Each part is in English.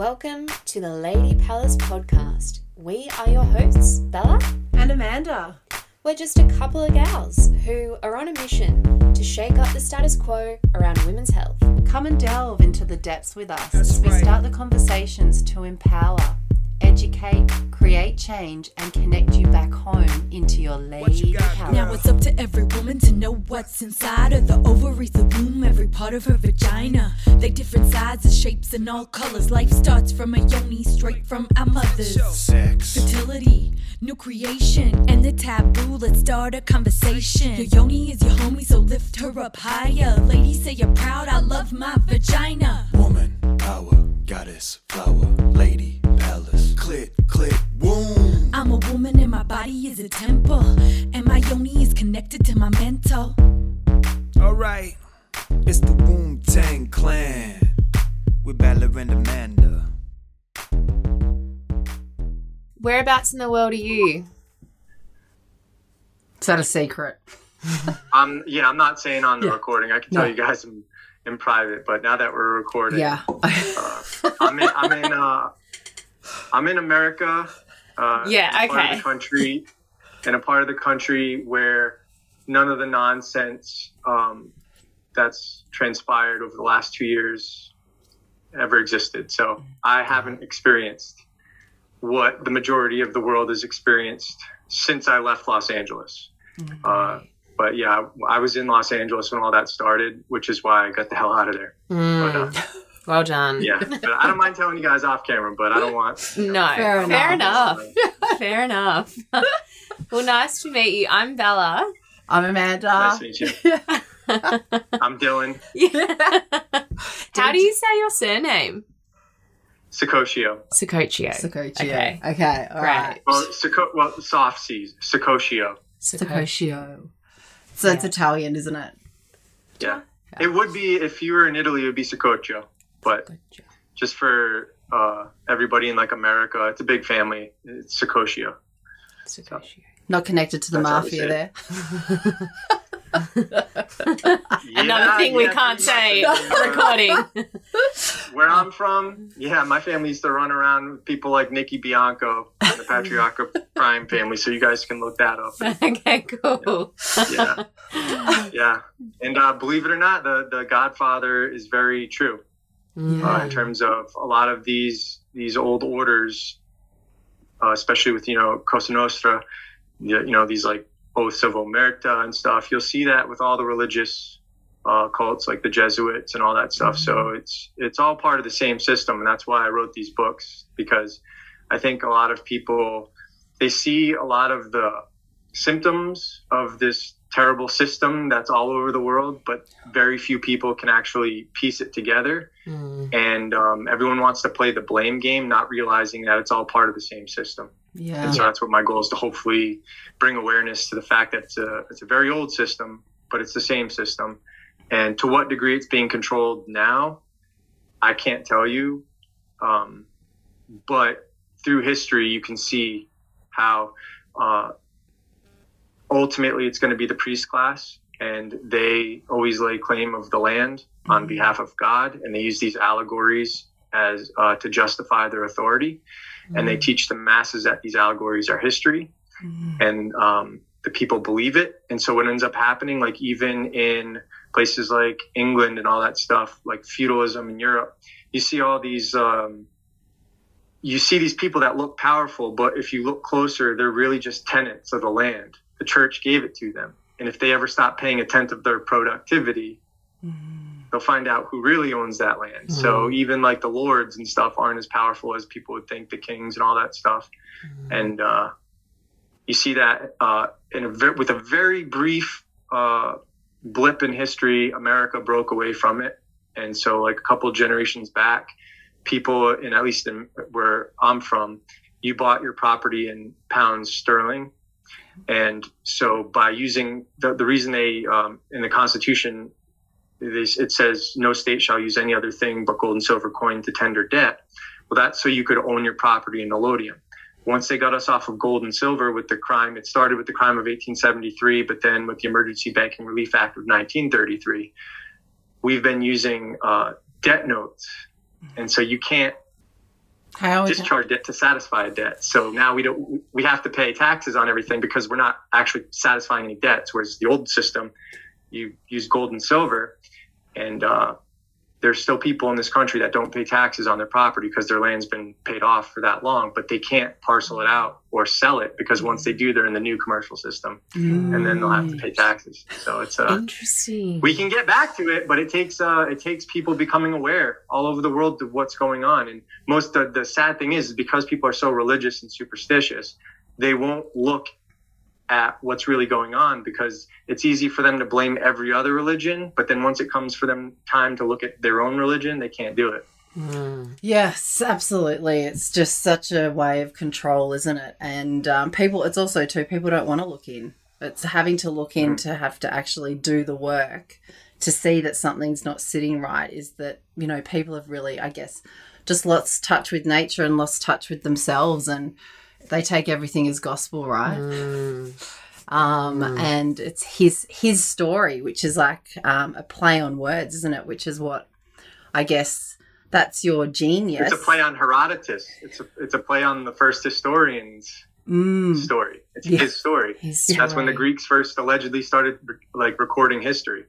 Welcome to the Lady Palace podcast. We are your hosts, Bella. And Amanda. We're just a couple of gals who are on a mission to shake up the status quo around women's health. Come and delve into the depths with us That's as we right. start the conversations to empower, educate, create change, and connect you back home into your lady power. Now it's up to every woman to know what's inside of the ovaries, the womb, every part of her vagina. They different sizes, shapes, and all colors. Life starts from a yoni, straight from our mothers. Sex. Fertility, new creation, and the taboo. Let's start a conversation. Your yoni is your homie, so lift her up higher. Ladies, say you're proud. I love my vagina. Woman, power, goddess, flower, lady, palace. Click, click, boom. I'm a woman, and my body is a temple, and my yoni is connected to my mental. Alright, it's the Wu Tang Clan with Bella and Amanda. Whereabouts in the world are you? Is that a secret? I'm yeah, I'm not saying on the Yeah. recording. I can No. tell you guys in, in private, but now that we're recording, Yeah. uh, I'm in I'm in uh, I'm in America. Uh, Yeah, in a part okay. of the country, in a part of the country where none of the nonsense um, that's transpired over the last two years ever existed. So I haven't experienced what the majority of the world has experienced since I left Los Angeles. Uh, but yeah, I was in Los Angeles when all that started, which is why I got the hell out of there. But, uh, Mm, well done. yeah, but I don't mind telling you guys off camera, but I don't want. No, Fair fair, enough. enough. fair enough. well, nice to meet you. I'm Bella. I'm Amanda. Nice to meet you. I'm Dylan Yeah. How do you say your surname? Sakosio. Sakocchio. Sakocchio. Okay. Okay. All right. Right. Well, Sako- well, soft C's. Sakosio. Sakocchio. So it's Italian, isn't it? Yeah. It would be if you were in Italy, it would be Sakocchio. But just for uh, everybody in like America, it's a big family. It's Sakosio. Sakocchio. Not connected to the That's mafia say there. Another thing we can't say recording. Where I'm from, yeah, my family used to run around with people like Nikki Bianco, and the Patriarca Prime family. So you guys can look that up. okay, cool. Yeah, yeah. And uh, believe it or not, the the Godfather is very true uh, in terms of a lot of these these old orders, uh, especially with you know Cosa Nostra, you you know these like oaths of omerta and stuff. You'll see that with all the religious uh, cults like the Jesuits and all that stuff. So it's it's all part of the same system, and that's why I wrote these books because I think a lot of people they see a lot of the symptoms of this terrible system that's all over the world, but very few people can actually piece it together. Mm. And um, everyone wants to play the blame game, not realizing that it's all part of the same system. Yeah. And so that's what my goal is to hopefully bring awareness to the fact that it's a, it's a very old system, but it's the same system. And to what degree it's being controlled now, I can't tell you. Um, but through history, you can see how uh, ultimately it's going to be the priest class, and they always lay claim of the land on behalf of God, and they use these allegories as uh, to justify their authority, and they teach the masses that these allegories are history, and um, the people believe it, and so what ends up happening, like even in places like England and all that stuff, like feudalism in Europe, you see all these. Um, you see these people that look powerful, but if you look closer, they're really just tenants of the land. The church gave it to them. And if they ever stop paying a tenth of their productivity, they'll find out who really owns that land. So even like the lords and stuff aren't as powerful as people would think, the kings and all that stuff. And uh, you see that uh, in a ve- with a very brief uh, blip in history, America broke away from it. And so, like a couple generations back, people, in at least in where I'm from, you bought your property in pounds sterling. And so, by using the, the reason they um, in the Constitution, it says no state shall use any other thing but gold and silver coin to tender debt. Well, that's so you could own your property in allodium. Once they got us off of gold and silver with the crime, it started with the crime of 1873, but then with the Emergency Banking Relief Act of 1933, we've been using uh, debt notes. And so you can't discharge debt to satisfy a debt. So now we don't we have to pay taxes on everything because we're not actually satisfying any debts. Whereas the old system, you use gold and silver, and uh, there's still people in this country that don't pay taxes on their property because their land's been paid off for that long, but they can't parcel it out or sell it because once they do, they're in the new commercial system, and then they'll have to pay taxes. So it's uh, Interesting. we can get back to it, but it takes uh, it takes people becoming aware all over the world of what's going on. And most of the sad thing is, is because people are so religious and superstitious, they won't look at what's really going on because it's easy for them to blame every other religion, but then once it comes for them time to look at their own religion, they can't do it. Yes, absolutely. It's just such a way of control, isn't it? And um, people, it's also too, people don't want to look in. It's having to look in to have to actually do the work to see that something's not sitting right is that, you know, people have really, I guess, just lost touch with nature and lost touch with themselves and they take everything as gospel, right? Um, and it's his his story, which is like um, a play on words, isn't it? Which is what I guess that's your genius. It's a play on Herodotus. It's a it's a play on the first historian's Mm, story. It's Yeah. his story. His That's when the. Greeks first allegedly started like recording history.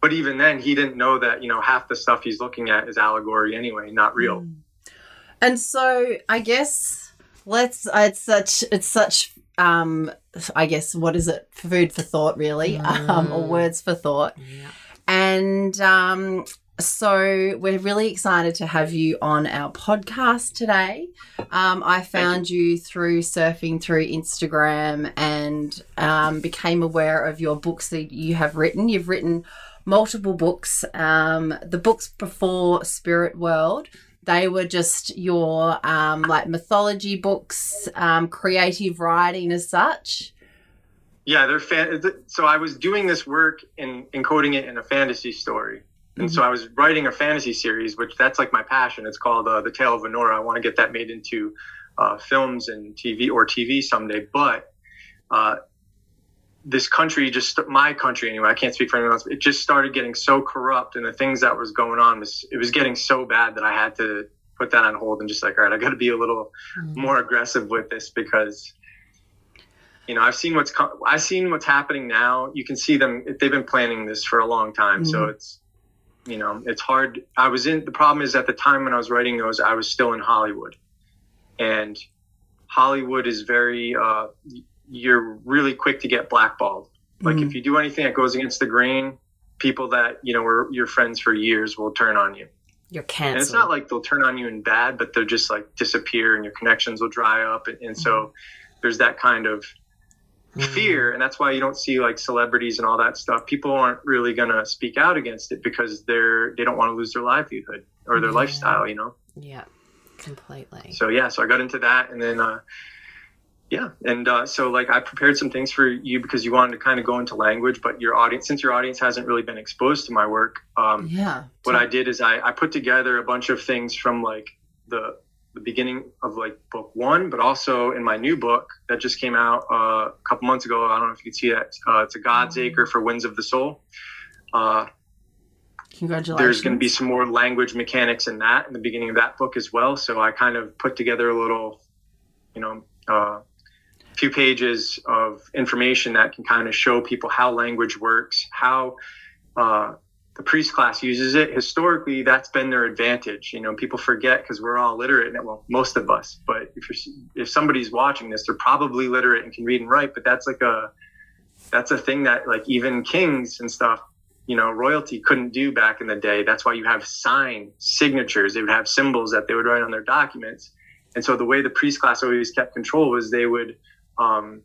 But even then, he didn't know that you know half the stuff he's looking at is allegory anyway, not real. and so I guess let's. It's such. It's such. Um, I guess what is it? Food for thought, really, um, or words for thought. And um, so we're really excited to have you on our podcast today. Um, I found you through surfing through Instagram and um, became aware of your books that you have written. You've written multiple books. Um, the books before Spirit Whirled, they were just your um, like mythology books, um, creative writing as such. Yeah, they're fan. So I was doing this work and encoding it in a fantasy story, and so I was writing a fantasy series, which that's like my passion. It's called uh, The Tale of Onora. I want to get that made into uh, films and TV or TV someday. But uh, this country, just my country anyway, I can't speak for anyone else. It just started getting so corrupt, and the things that was going on was it was getting so bad that I had to put that on hold and just like, all right, I got to be a little more aggressive with this because you know i've seen what's i've seen what's happening now. You can see them they've been planning this for a long time. So it's you know it's hard. I was in the problem is at the time when i was writing those i was still in hollywood. And hollywood is very uh, you're really quick to get blackballed like if mm. you do anything that goes against the grain people that you know were your friends for years will turn on you You're canceled. and it's not like they'll turn on you in bad, but they'll just like disappear and your connections will dry up. And, and so mm. there's that kind of mm. fear. And that's why you don't see like celebrities and all that stuff. People aren't really going to speak out against it because they're, they don't want to lose their livelihood or their lifestyle, you know? yeah, completely. So yeah, so I got into that and then, uh, yeah. And, uh, so like I prepared some things for you because you wanted to kind of go into language, but your audience, since your audience hasn't really been exposed to my work, um, Yeah. what I did is I, I put together a bunch of things from like the the beginning of like book one, but also in my new book that just came out uh, a couple months ago. I don't know if you can see that. Uh, it's a God's Acre for Winds of the Soul. Uh, Congratulations. there's going to be some more language mechanics in that in the beginning of that book as well. So I kind of put together a little, you know, uh, few pages of information that can kind of show people how language works, how uh, the priest class uses it. Historically, that's been their advantage. You know, people forget because we're all literate, and well, most of us. But if you're if somebody's watching this, they're probably literate and can read and write. But that's like a that's a thing that like even kings and stuff you know royalty couldn't do back in the day that's why you have sign signatures they would have symbols that they would write on their documents and so the way the priest class always kept control was they would um,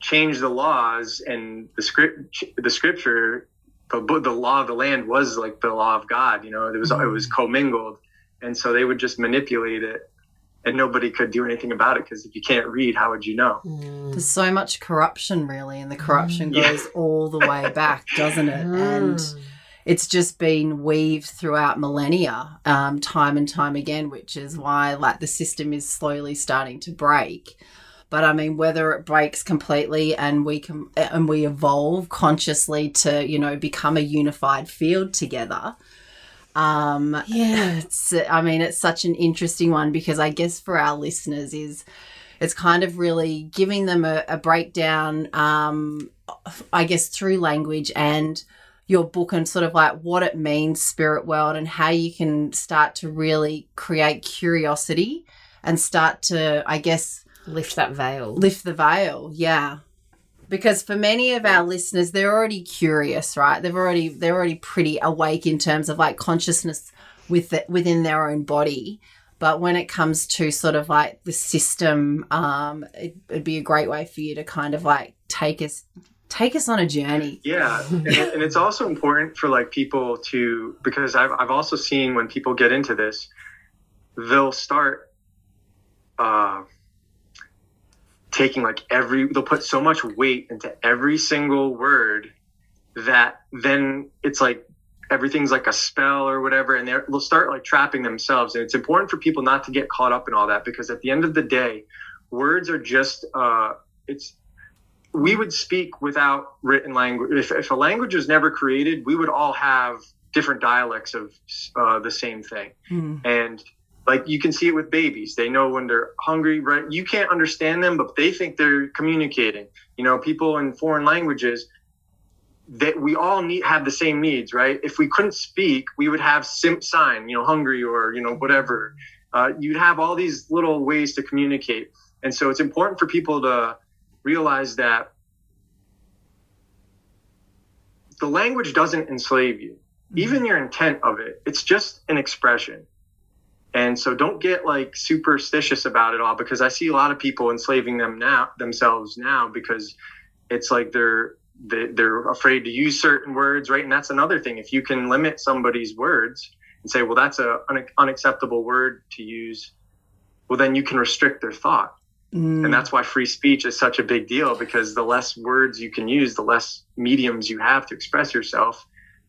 change the laws and the script the scripture the, bo- the law of the land was like the law of god you know it was it was commingled and so they would just manipulate it and nobody could do anything about it because if you can't read how would you know There's so much corruption, really, and the corruption Yeah. goes all the way back, doesn't it? And it's just been weaved throughout millennia, um, time and time again, which is why like the system is slowly starting to break. But I mean, whether it breaks completely and we can and we evolve consciously to you know become a unified field together, Um, Yeah. it's, I mean, it's such an interesting one because I guess for our listeners is it's kind of really giving them a, a breakdown, um, I guess through language and your book and sort of like what it means, Spirit Whirled, and how you can start to really create curiosity and start to, I guess, Lift that veil. lift the veil. Yeah. Because for many of our listeners, they're already curious, right? They've already they're already pretty awake in terms of like consciousness with the, within their own body. But when it comes to sort of like the system, um, it, it'd be a great way for you to kind of like take us take us on a journey. Yeah, and, and it's also important for like people to because I've I've also seen when people get into this, they'll start uh, taking like every they'll put so much weight into every single word that then it's like everything's like a spell or whatever and they'll start like trapping themselves. And it's important for people not to get caught up in all that because at the end of the day words are just uh it's we would speak without written language. If, if a language was never created we would all have different dialects of uh, the same thing. Hmm. and like you can see it with babies. They know when they're hungry right? You can't understand them but they think they're communicating. You know people in foreign languages that we all need have the same needs right? If we couldn't speak we would have simp sign you know hungry or you know whatever. Uh, you'd have all these little ways to communicate. And so it's important for people to realize that the language doesn't enslave you. Even your intent of it it's just an expression and so don't get like superstitious about it all because I see a lot of people enslaving them now themselves now because it's like they're they- they're afraid to use certain words, right? And that's another thing. If you can limit somebody's words and say, well, that's a un- unacceptable word to use, well, then you can restrict their thought. Mm. And that's why free speech is such a big deal because the less words you can use, the less mediums you have to express yourself.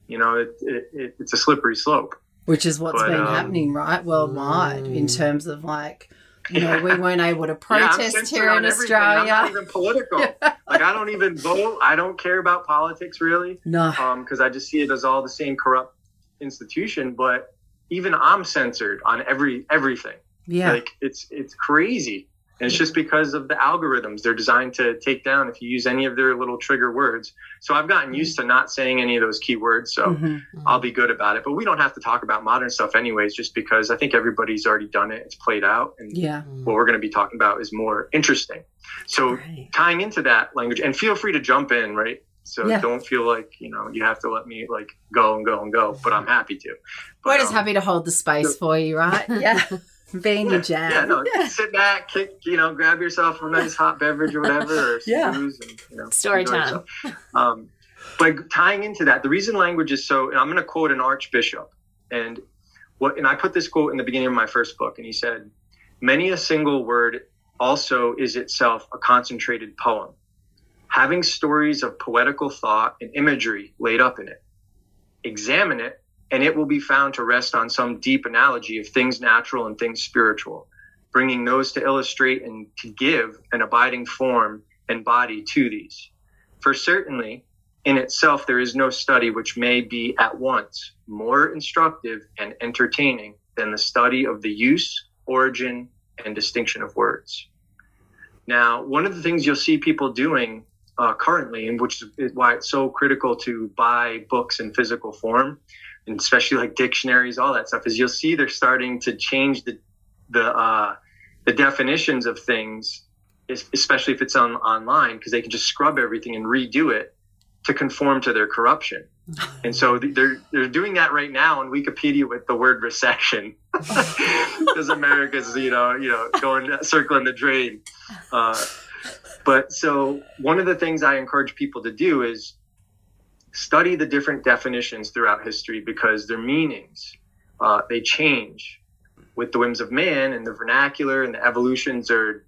You know, it, it, it, it's a slippery slope. Which is what's But, been um, happening right worldwide in Mm. terms of like you know Yeah. we weren't able to protest censored here in on everything. I'm not australia even political. Like I don't even vote. I don't care about politics really. no because I just see it as all the same corrupt institution. But even I'm censored on every everything. yeah Like it's it's crazy, and it's just because of the algorithms. They're designed to take down if you use any of their little trigger words. So I've gotten used to not saying any of those keywords. So Mhm. I'll be good about it. But we don't have to talk about modern stuff anyways, just because I think everybody's already done it. It's played out, and yeah what we're going to be talking about is more interesting. So Right. tying into that language and feel free to jump in right so Yeah. don't feel like you know you have to let me like go and go and go but i'm happy to But, we're just um, happy to hold the space for you right yeah being your jam yeah no sit back kick you know grab yourself a nice hot beverage or whatever or Yeah. and you know Story time. um but tying into that the reason language is so and i'm going to quote an archbishop and what and i put this quote in the beginning of my first book and he said many a single word also is itself a concentrated poem having stories of poetical thought and imagery laid up in it examine it and it will be found to rest on some deep analogy of things natural and things spiritual bringing those to illustrate and to give an abiding form and body to these. For certainly in itself there is no study which may be at once more instructive and entertaining than the study of the use origin and distinction of words. Now one of the things you'll see people doing uh, currently and which is why it's so critical to buy books in physical form and especially like dictionaries all that stuff is you'll see they're starting to change the the uh, the definitions of things especially if it's on online because they can just scrub everything and redo it to conform to their corruption. And so they're they're doing that right now on wikipedia with the word recession. Because america's you know you know going circling the drain. Uh, but so one of the things i encourage people to do is study the different definitions throughout history because their meanings uh, they change with the whims of man and the vernacular and the evolutions or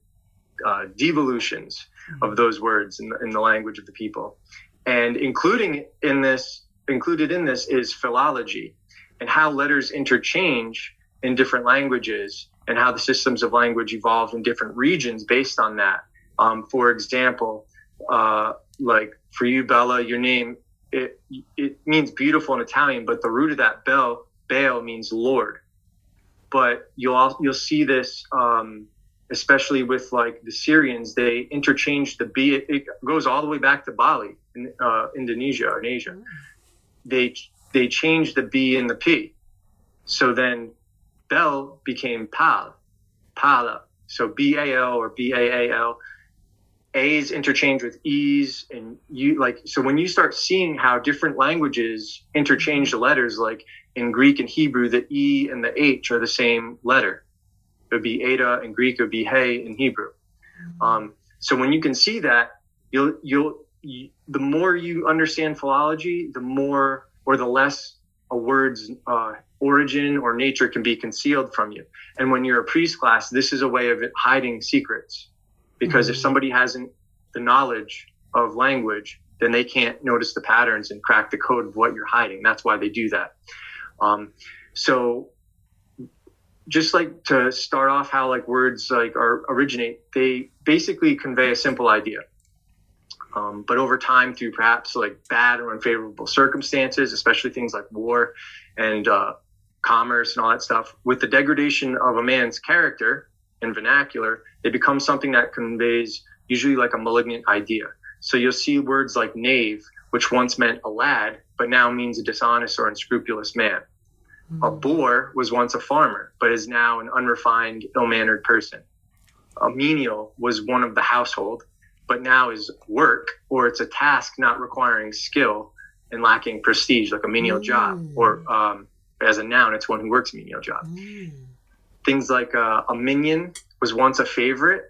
uh, devolutions of those words in the, in the language of the people. And including in this included in this is philology and how letters interchange in different languages and how the systems of language evolved in different regions based on that. Um, for example uh, like for you bella your name it it means beautiful in italian but the root of that bell Baal means Lord. But you'll you'll see this, um, especially with like the Syrians. They interchange the B. It, it goes all the way back to Bali, in uh, Indonesia or in Asia. They they changed the B and the P. So then Bel became Pal, Pala. So B A L or B A A L. A's interchange with E's and you like so when you start seeing how different languages interchange the letters, like in Greek and Hebrew, the E and the H are the same letter. It would be Eta in Greek, it would be Hey in Hebrew. Um, so when you can see that, you'll you'll you, the more you understand philology, the more or the less a word's uh, origin or nature can be concealed from you. And when you're a priest class, this is a way of hiding secrets. Because if somebody hasn't the knowledge of language, then they can't notice the patterns and crack the code of what you're hiding. That's why they do that. Um, so just like to start off how like words like are originate, they basically convey a simple idea. Um, but over time, through perhaps like bad or unfavorable circumstances, especially things like war and uh, commerce and all that stuff, with the degradation of a man's character and vernacular, it becomes something that conveys usually like a malignant idea. So you'll see words like knave, which once meant a lad, but now means a dishonest or unscrupulous man. Hmm. A boor was once a farmer, but is now an unrefined, ill mannered person. A menial was one of the household, but now is work or it's a task not requiring skill and lacking prestige, like a menial job. Or hmm. um, as a noun, it's one who works a menial job. Hmm. Things like uh, a minion was once a favorite,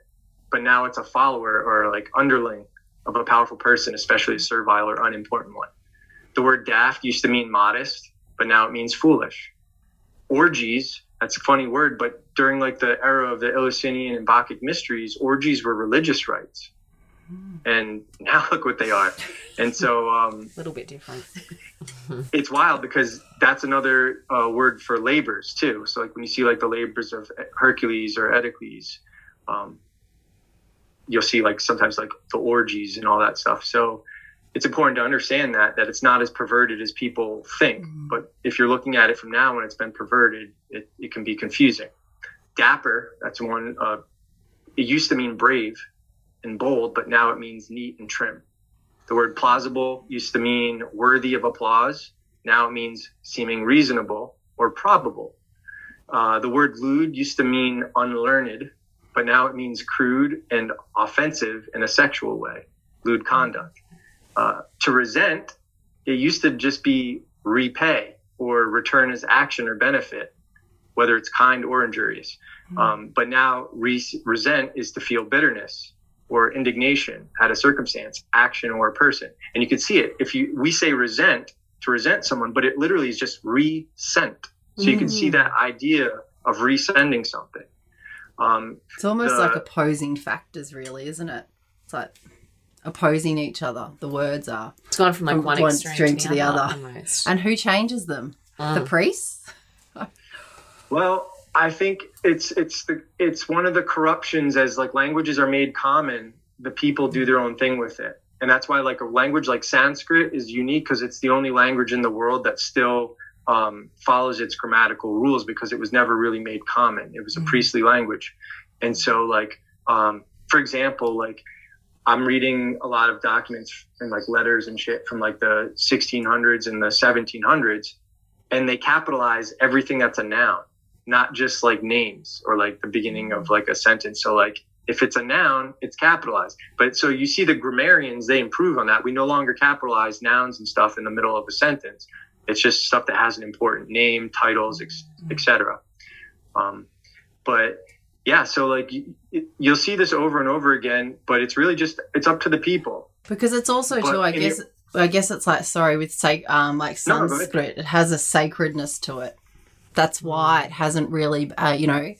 but now it's a follower or like underling of a powerful person, especially a servile or unimportant one. The word daft used to mean modest, but now it means foolish. Orgies, that's a funny word, but during like the era of the Eleusinian and Bacchic mysteries, orgies were religious rites. And now look what they are. And so um, A little bit different. it's wild because that's another uh, word for labors too. So like when you see like the labors of Hercules or Heracles, um, you'll see like sometimes like the orgies and all that stuff. So it's important to understand that that it's not as perverted as people think. But if you're looking at it from now when it's been perverted, it, it can be confusing. Dapper, that's one. Uh, it used to mean brave and bold, but now it means neat and trim. The word plausible used to mean worthy of applause. Now it means seeming reasonable or probable. Uh, the word lewd used to mean unlearned, but now it means crude and offensive in a sexual way, lewd conduct. Uh, to resent, it used to just be repay or return as action or benefit, whether it's kind or injurious. Um, but now re- resent is to feel bitterness or indignation at a circumstance, action, or a person. And you can see it if you we say resent to resent someone, but it literally is just resent. So you can see that idea of resending something. Um, It's almost The- like opposing factors, really, isn't it? It's like opposing each other. The words are. It's gone from like From one, one extreme, extreme to, to the other. almost. And who changes them? The Mm. priests? Well, I think it's it's the it's one of the corruptions as like languages are made common, the people do their own thing with it. And that's why like a language like Sanskrit is unique because it's the only language in the world that still um, follows its grammatical rules because it was never really made common. It was a priestly language. And so like um, for example, like I'm reading a lot of documents and like letters and shit from like the 1600s and the 1700s and they capitalize everything that's a noun not just like names or like the beginning of like a sentence. So like if it's a noun, it's capitalized. But so you see the grammarians, they improve on that. We no longer capitalize nouns and stuff in the middle of a sentence. It's just stuff that has an important name, titles, etc. Um, but yeah, so like you, you'll see this over and over again, but it's really just it's up to the people. Because it's also But too, I guess. I guess it's like sorry with say, um like No. Sanskrit. it has a sacredness to it. That's why it hasn't really, uh, you know,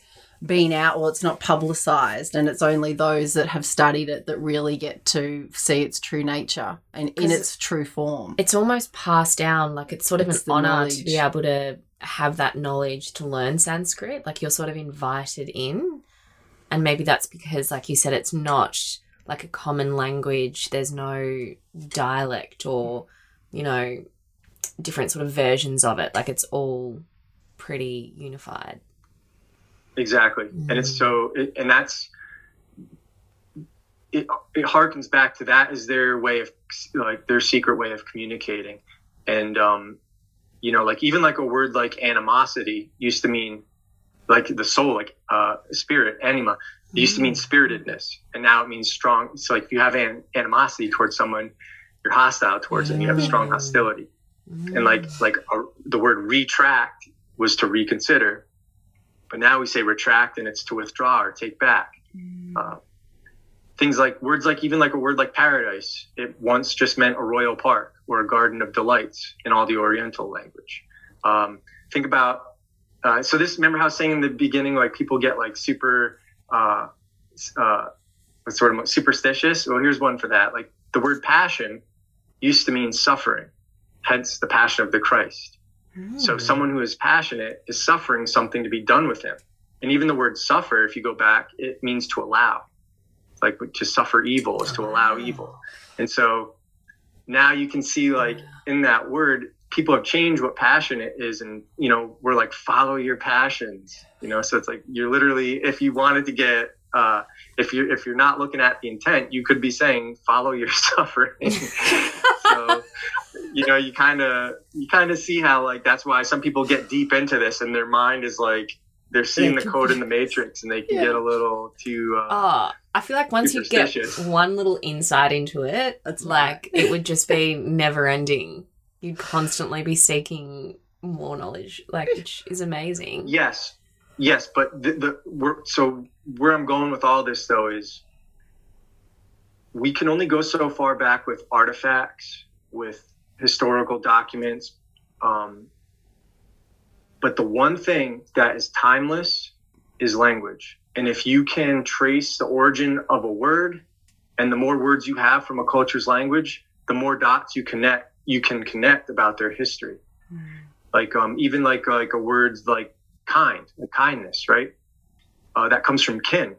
been out. or it's not publicized, and it's only those that have studied it that really get to see its true nature and in its true form. it's almost passed down like it's sort of It's an honor knowledge. to be able to have that knowledge to learn sanskrit like you're sort of invited in and maybe that's because like you said it's not like a common language there's no dialect or you know different sort of versions of it like it's all pretty unified. Exactly, and it's so, it, and that's it. It harkens back to that as their way of like their secret way of communicating, and um, you know, like even like a word like animosity used to mean like the soul, like uh, spirit, anima. It used to mean spiritedness, and now it means strong. So like if you have an, animosity towards someone, you're hostile towards them. You have strong hostility, and like like a, the word retract was to reconsider, but now we say retract and it's to withdraw or take back. Uh, things like words like even like a word like paradise. It once just meant a royal park or a garden of delights in all the Oriental language. Um, think about uh, so this. Remember how I was saying in the beginning, like people get like super uh, uh, sort of superstitious. Well, here's one for that. Like the word passion used to mean suffering, hence the passion of the Christ. So someone who is passionate is suffering something to be done with him. And even the word suffer, if you go back, it means to allow. Like to suffer evil is to allow evil. And so now you can see like in that word, people have changed what passionate is and you know, we're like follow your passions. You know, so it's like you're literally if you wanted to get uh, if you're if you're not looking at the intent, you could be saying follow your suffering. so you know, you kind of you kind of see how like that's why some people get deep into this and their mind is like they're seeing the code in the matrix and they can get a little too. Uh, Oh, I feel like once you get one little insight into it, it's like it would just be never ending. You'd constantly be seeking more knowledge, like which is amazing. Yes, yes, but the, the we're, so where I'm going with all this though is we can only go so far back with artifacts, with historical documents, um, but the one thing that is timeless is language. And if you can trace the origin of a word, and the more words you have from a culture's language, the more dots you connect you can connect about their history. Like um, even like like a word like kind, kindness, right? Uh, that comes from kin,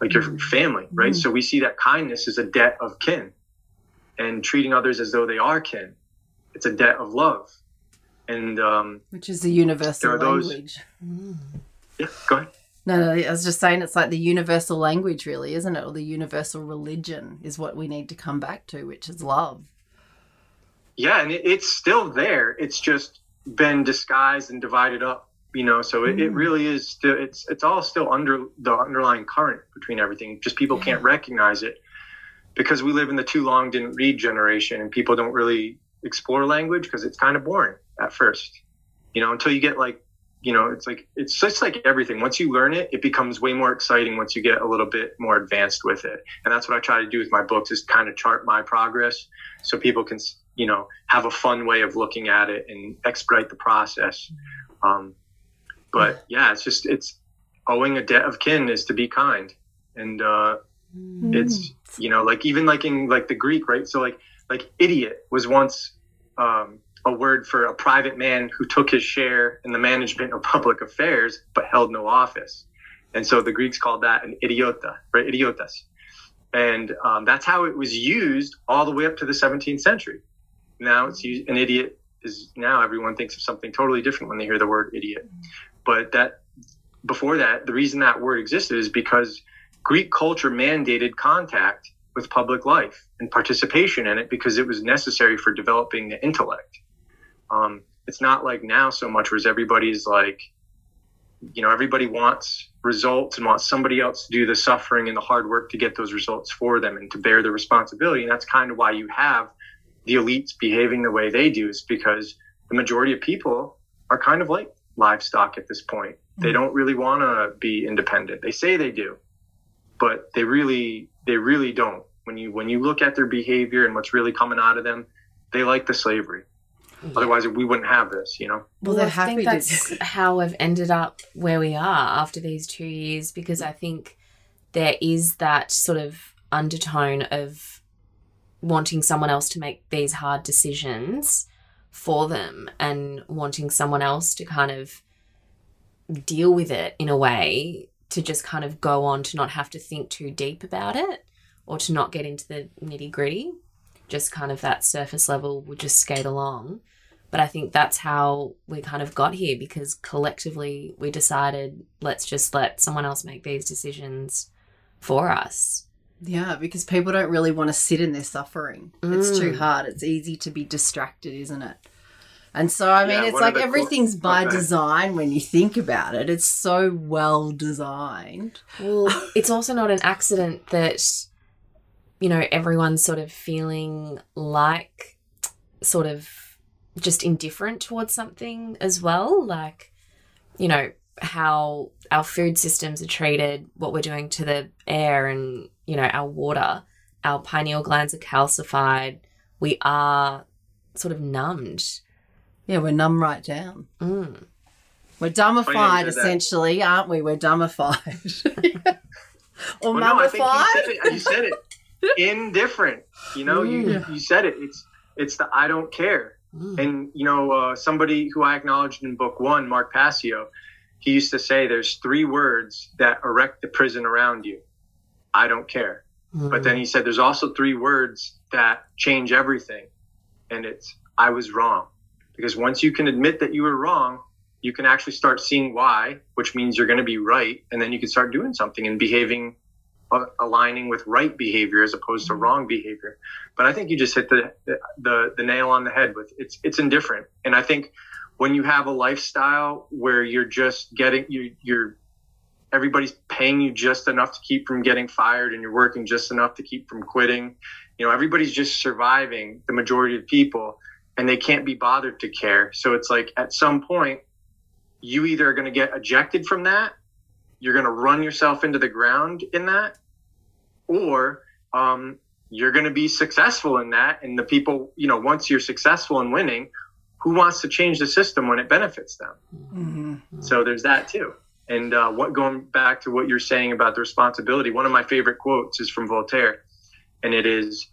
like your family, right? So we see that kindness is a debt of kin, and treating others as though they are kin, it's a debt of love. And um, Which is the universal There are those- language. yeah, go ahead. No, no, I was just saying it's like the universal language, really, isn't it? Or the universal religion is what we need to come back to, which is love. Yeah, and it, it's still there. It's just been disguised and divided up, you know. So it, it really is. Still, it's it's all still under the underlying current between everything. Just people can't recognize it because we live in the too long didn't read generation, and people don't really explore language because it's kind of boring at first, you know. Until you get like, you know, it's like it's just like everything. Once you learn it, it becomes way more exciting once you get a little bit more advanced with it. And that's what I try to do with my books is kind of chart my progress so people can you know have a fun way of looking at it and expedite the process um, but yeah it's just it's owing a debt of kin is to be kind and uh, it's you know like even like in like the greek right? So like like idiot was once um, a word for a private man who took his share in the management of public affairs but held no office. And so the greeks called that an idiota right? Idiotas. And um, that's how it was used all the way up to the 17th century. Now it's used an idiot is now everyone thinks of something totally different when they hear the word idiot. But that before that the reason that word existed is because greek culture mandated contact with public life and participation in it because it was necessary for developing the intellect. Um, it's not like now so much where everybody's like you know everybody wants results and wants somebody else to do the suffering and the hard work to get those results for them and to bear the responsibility. And that's kind of why you have the elites behaving the way they do is because the majority of people are kind of like livestock at this point. They don't really want to be independent. They say they do but they really they really don't. When you when you look at their behavior and what's really coming out of them they like the slavery. Hmm. Otherwise we wouldn't have this you know? Well, they're I happy think to- that's how we've ended up where we are after these two years because I think there is that sort of undertone of wanting someone else to make these hard decisions for them and wanting someone else to kind of deal with it in a way to just kind of go on to not have to think too deep about it or to not get into the nitty gritty. Just kind of that surface level would just skate along. But I think that's how we kind of got here because collectively we decided let's just let someone else make these decisions for us. Yeah, because people don't really want to sit in their suffering. It's too Mm. hard. It's easy to be distracted, isn't it? And so, I mean, Yeah, it's like the qu- everything's by Okay. design when you think about it. It's so well designed. Well, it's also not an accident that, you know, everyone's sort of feeling like sort of just indifferent towards something as well. Like, you know, how our food systems are treated, what we're doing to the air and, you know, our water, our pineal glands are calcified. We are sort of numbed. Yeah, we're numb right down. Mm. We're dumbified, said that. essentially, aren't we? We're dumbified. or Well, no, I think mummified. you said it. You said it. Indifferent. You know, you you said it. It's it's the I don't care. Mm. And you know, uh, somebody who I acknowledged in book one, Mark Passio, he used to say, "There's three words that erect the prison around you. I don't care." But then he said, "There's also three words that change everything, and it's I was wrong." Because once you can admit that you were wrong, you can actually start seeing why, which means you're going to be right, and then you can start doing something and behaving, uh, aligning with right behavior as opposed to wrong behavior. But I think you just hit the, the the nail on the head with it's it's indifferent, and I think when you have a lifestyle where you're just getting you you're everybody's paying you just enough to keep from getting fired and you're working just enough to keep from quitting you know everybody's just surviving the majority of people and they can't be bothered to care so it's like at some point you either are going to get ejected from that you're going to run yourself into the ground in that or um, you're going to be successful in that and the people you know once you're successful in winning who wants to change the system when it benefits them Mhm. so there's that too. And uh, what going back to what you're saying about the responsibility, one of my favorite quotes is from Voltaire, and it is,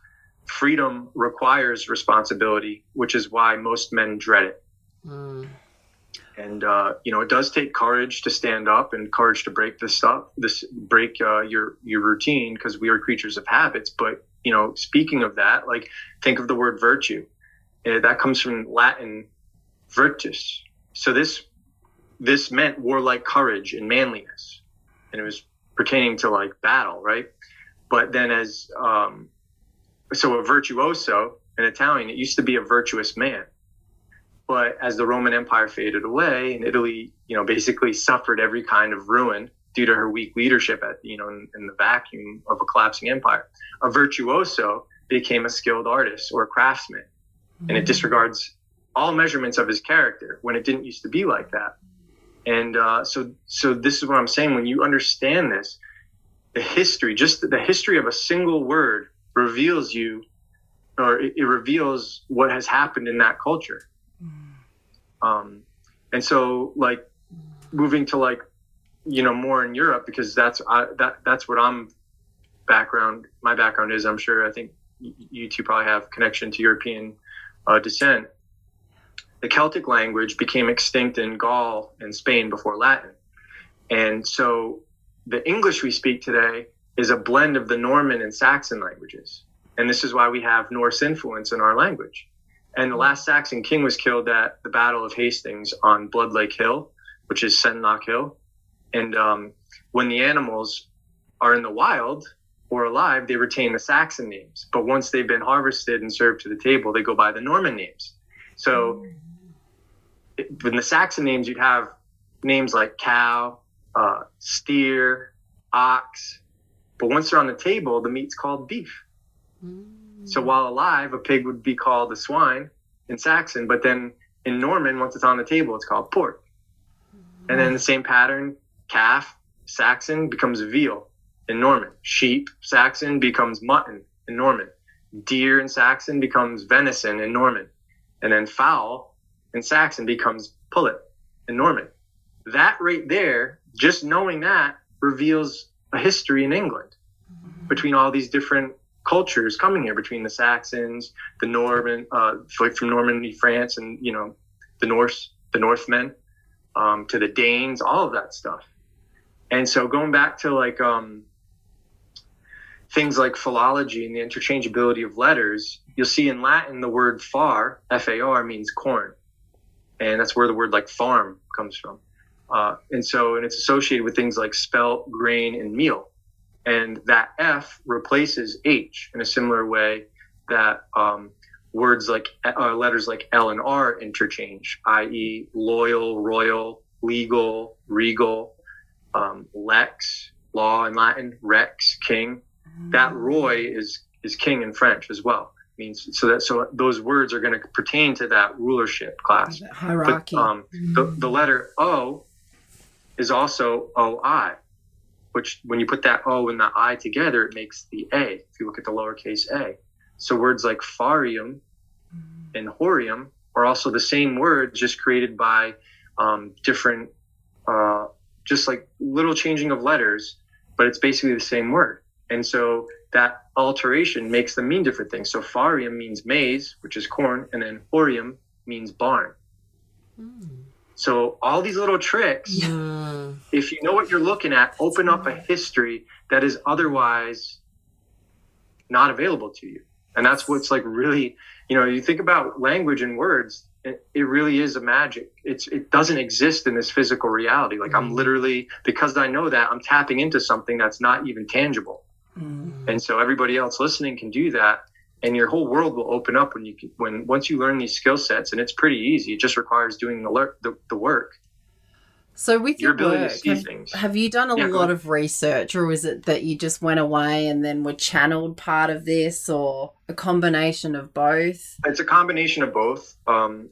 "Freedom requires responsibility, which is why most men dread it." Mm. And uh, you know, it does take courage to stand up and courage to break this stuff, this break uh, your your routine, because we are creatures of habits. But you know, speaking of that, like think of the word virtue. Uh, that comes from Latin virtus. So this this meant warlike courage and manliness, and it was pertaining to like battle, right? But then as um, so a virtuoso in Italian, it used to be a virtuous man. But as the Roman Empire faded away, and Italy, you know, basically suffered every kind of ruin due to her weak leadership at you know in, in the vacuum of a collapsing empire, a virtuoso became a skilled artist or a craftsman, and it disregards all measurements of his character when it didn't used to be like that. And uh, so, so this is what I'm saying. When you understand this, the history, just the history of a single word, reveals you, or it, it reveals what has happened in that culture. Um, and so, like moving to like, you know, more in Europe because that's I, that that's what I'm background. My background is. I'm sure. I think you two probably have connection to European uh, descent the Celtic language became extinct in Gaul and Spain before Latin. And so the English we speak today is a blend of the Norman and Saxon languages. And this is why we have Norse influence in our language. And the last Saxon king was killed at the Battle of Hastings on Blood Lake Hill, which is Senlac Hill. And um, when the animals are in the wild or alive, they retain the Saxon names. But once they've been harvested and served to the table, they go by the Norman names. So in the Saxon names, you'd have names like cow, uh, steer, ox. But once they're on the table, the meat's called beef. So mm. while alive, a pig would be called a swine in Saxon, but then in Norman, once it's on the table, it's called pork. And then the same pattern, calf, Saxon becomes veal in Norman. Sheep, Saxon becomes mutton in Norman. Deer in Saxon becomes venison in Norman. And then fowl in Saxon becomes pullet in Norman. That right there, just knowing that reveals a history in England between all these different cultures coming here, between the Saxons, the Norman, uh, from Normandy, France, and you know, the Norse, the Northmen, um, to the Danes, all of that stuff. And so going back to like um, things like philology and the interchangeability of letters, you'll see in Latin the word far, F A R, means corn. and that's where the word like farm comes from. Uh, and so, and it's associated with things like spelt, grain, and meal. And that F replaces H in a similar way that um, words like uh, letters like L and R interchange, i.e., loyal, royal, legal, regal, um, lex, law in Latin, rex, king. That Roy is is king in French as well. Means so that so those words are going to pertain to that rulership class. But Hierarchy. um, the, the letter O is also OI, which when you put that O and the I together, it makes the A. If you look at the lowercase a. So words like farreum and horreum are also the same words, just created by um, different, uh, just like little changing of letters, but it's basically the same word. And so that alteration makes them mean different things. So farreum means maize, which is corn, and then horreum means barn. So all these little tricks, Mm. if you know what you're looking at, open up a history that is otherwise not available to you. And that's what's like really, you know, you think about language and words, it, it really is a magic. It's it doesn't exist in this physical reality. Like I'm literally because I know that I'm tapping into something that's not even tangible. And so everybody else listening can do that and your whole world will open up when you can, when once you learn these skill sets and it's pretty easy. It just requires doing the the, the work. So with Your your, ability to work, see have, things. have you done a Yeah, lot of research, or is it that you just went away and then were channeled part of this, or a combination of both? It's a combination of both. Um,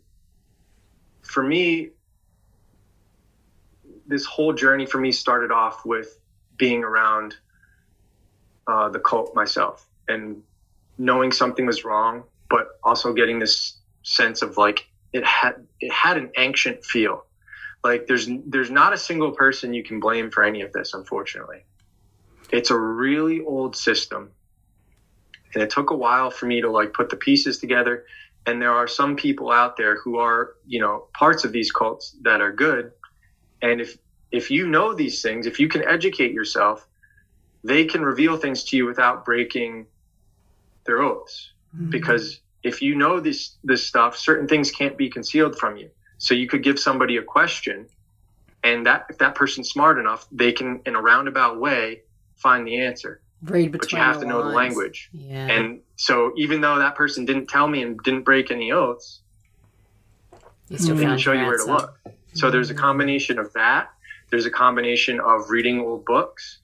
for me, this whole journey for me started off with being around uh, the cult myself and knowing something was wrong, but also getting this sense of like it had it had an ancient feel. Like there's there's not a single person you can blame for any of this, unfortunately. It's a really old system. And it took a while for me to like put the pieces together and there are some people out there who are you know parts of these cults that are good and if if you know these things if you can educate yourself they can reveal things to you without breaking their oaths because if you know this this stuff certain things can't be concealed from you so you could give somebody a question and that if that person's smart enough they can in a roundabout way find the answer Read but you have to know the language Yeah. and so even though that person didn't tell me and didn't break any oaths, they can show you where to look. So there's a combination of that. There's a combination of reading old books.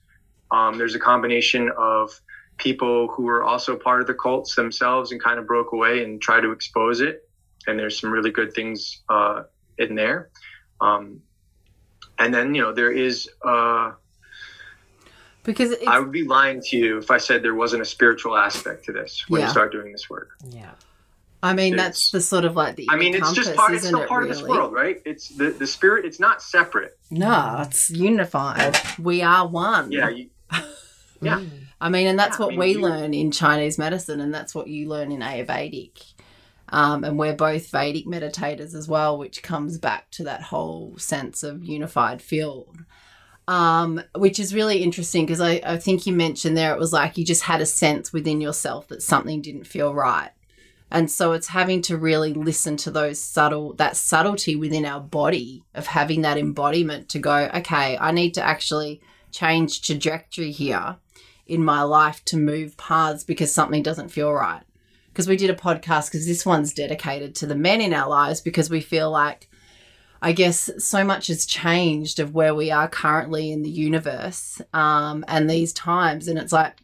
Um, there's a combination of people who were also part of the cults themselves and kind of broke away and tried to expose it. And there's some really good things uh, in there. Um, and then, you know, there is, uh, Because it's, I would be lying to you if I said there wasn't a spiritual aspect to this when Yeah. you start doing this work. Yeah. I mean, it's- that's the sort of like the. I mean, it's just part. It's still it, part of this world, right? It's the the spirit. It's not separate. No, it's unified. We are one. Yeah, you, Yeah. I mean, and that's what we learn in Chinese medicine, and that's what you learn in Ayurvedic. Um, and we're both Vedic meditators as well, which comes back to that whole sense of unified field. Um, which is really interesting because I, I think you mentioned there it was like you just had a sense within yourself that something didn't feel right. And so it's having to really listen to those subtle that subtlety within our body of having that embodiment to go, okay, I need to actually change trajectory here in my life to move paths because something doesn't feel right. Because we did a podcast because this one's dedicated to the men in our lives because we feel like I guess so much has changed of where we are currently in the universe um, and these times. And it's like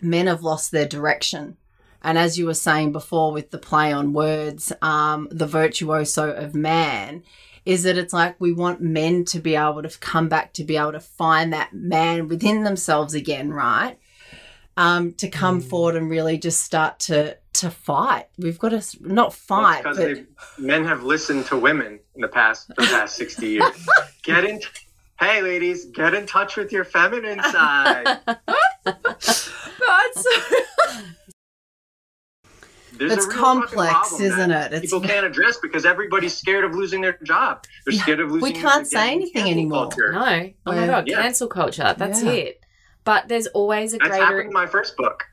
men have lost their direction. And as you were saying before with the play on words, um, the virtuoso of man is that it's like we want men to be able to come back to be able to find that man within themselves again, right? Um, to come forward and really just start to to fight. We've got to not fight, because but men have listened to women in the past the past sixty years. Get in. Hey, ladies, get in touch with your feminine side. There's It's a real complex, isn't it? It's- people can't address because everybody's scared of losing their job. They're Yeah, scared of losing. we can't say anything anymore. culture. No. Oh my god, Yeah. cancel culture. That's Yeah. it. But there's always a That's happened in my first book.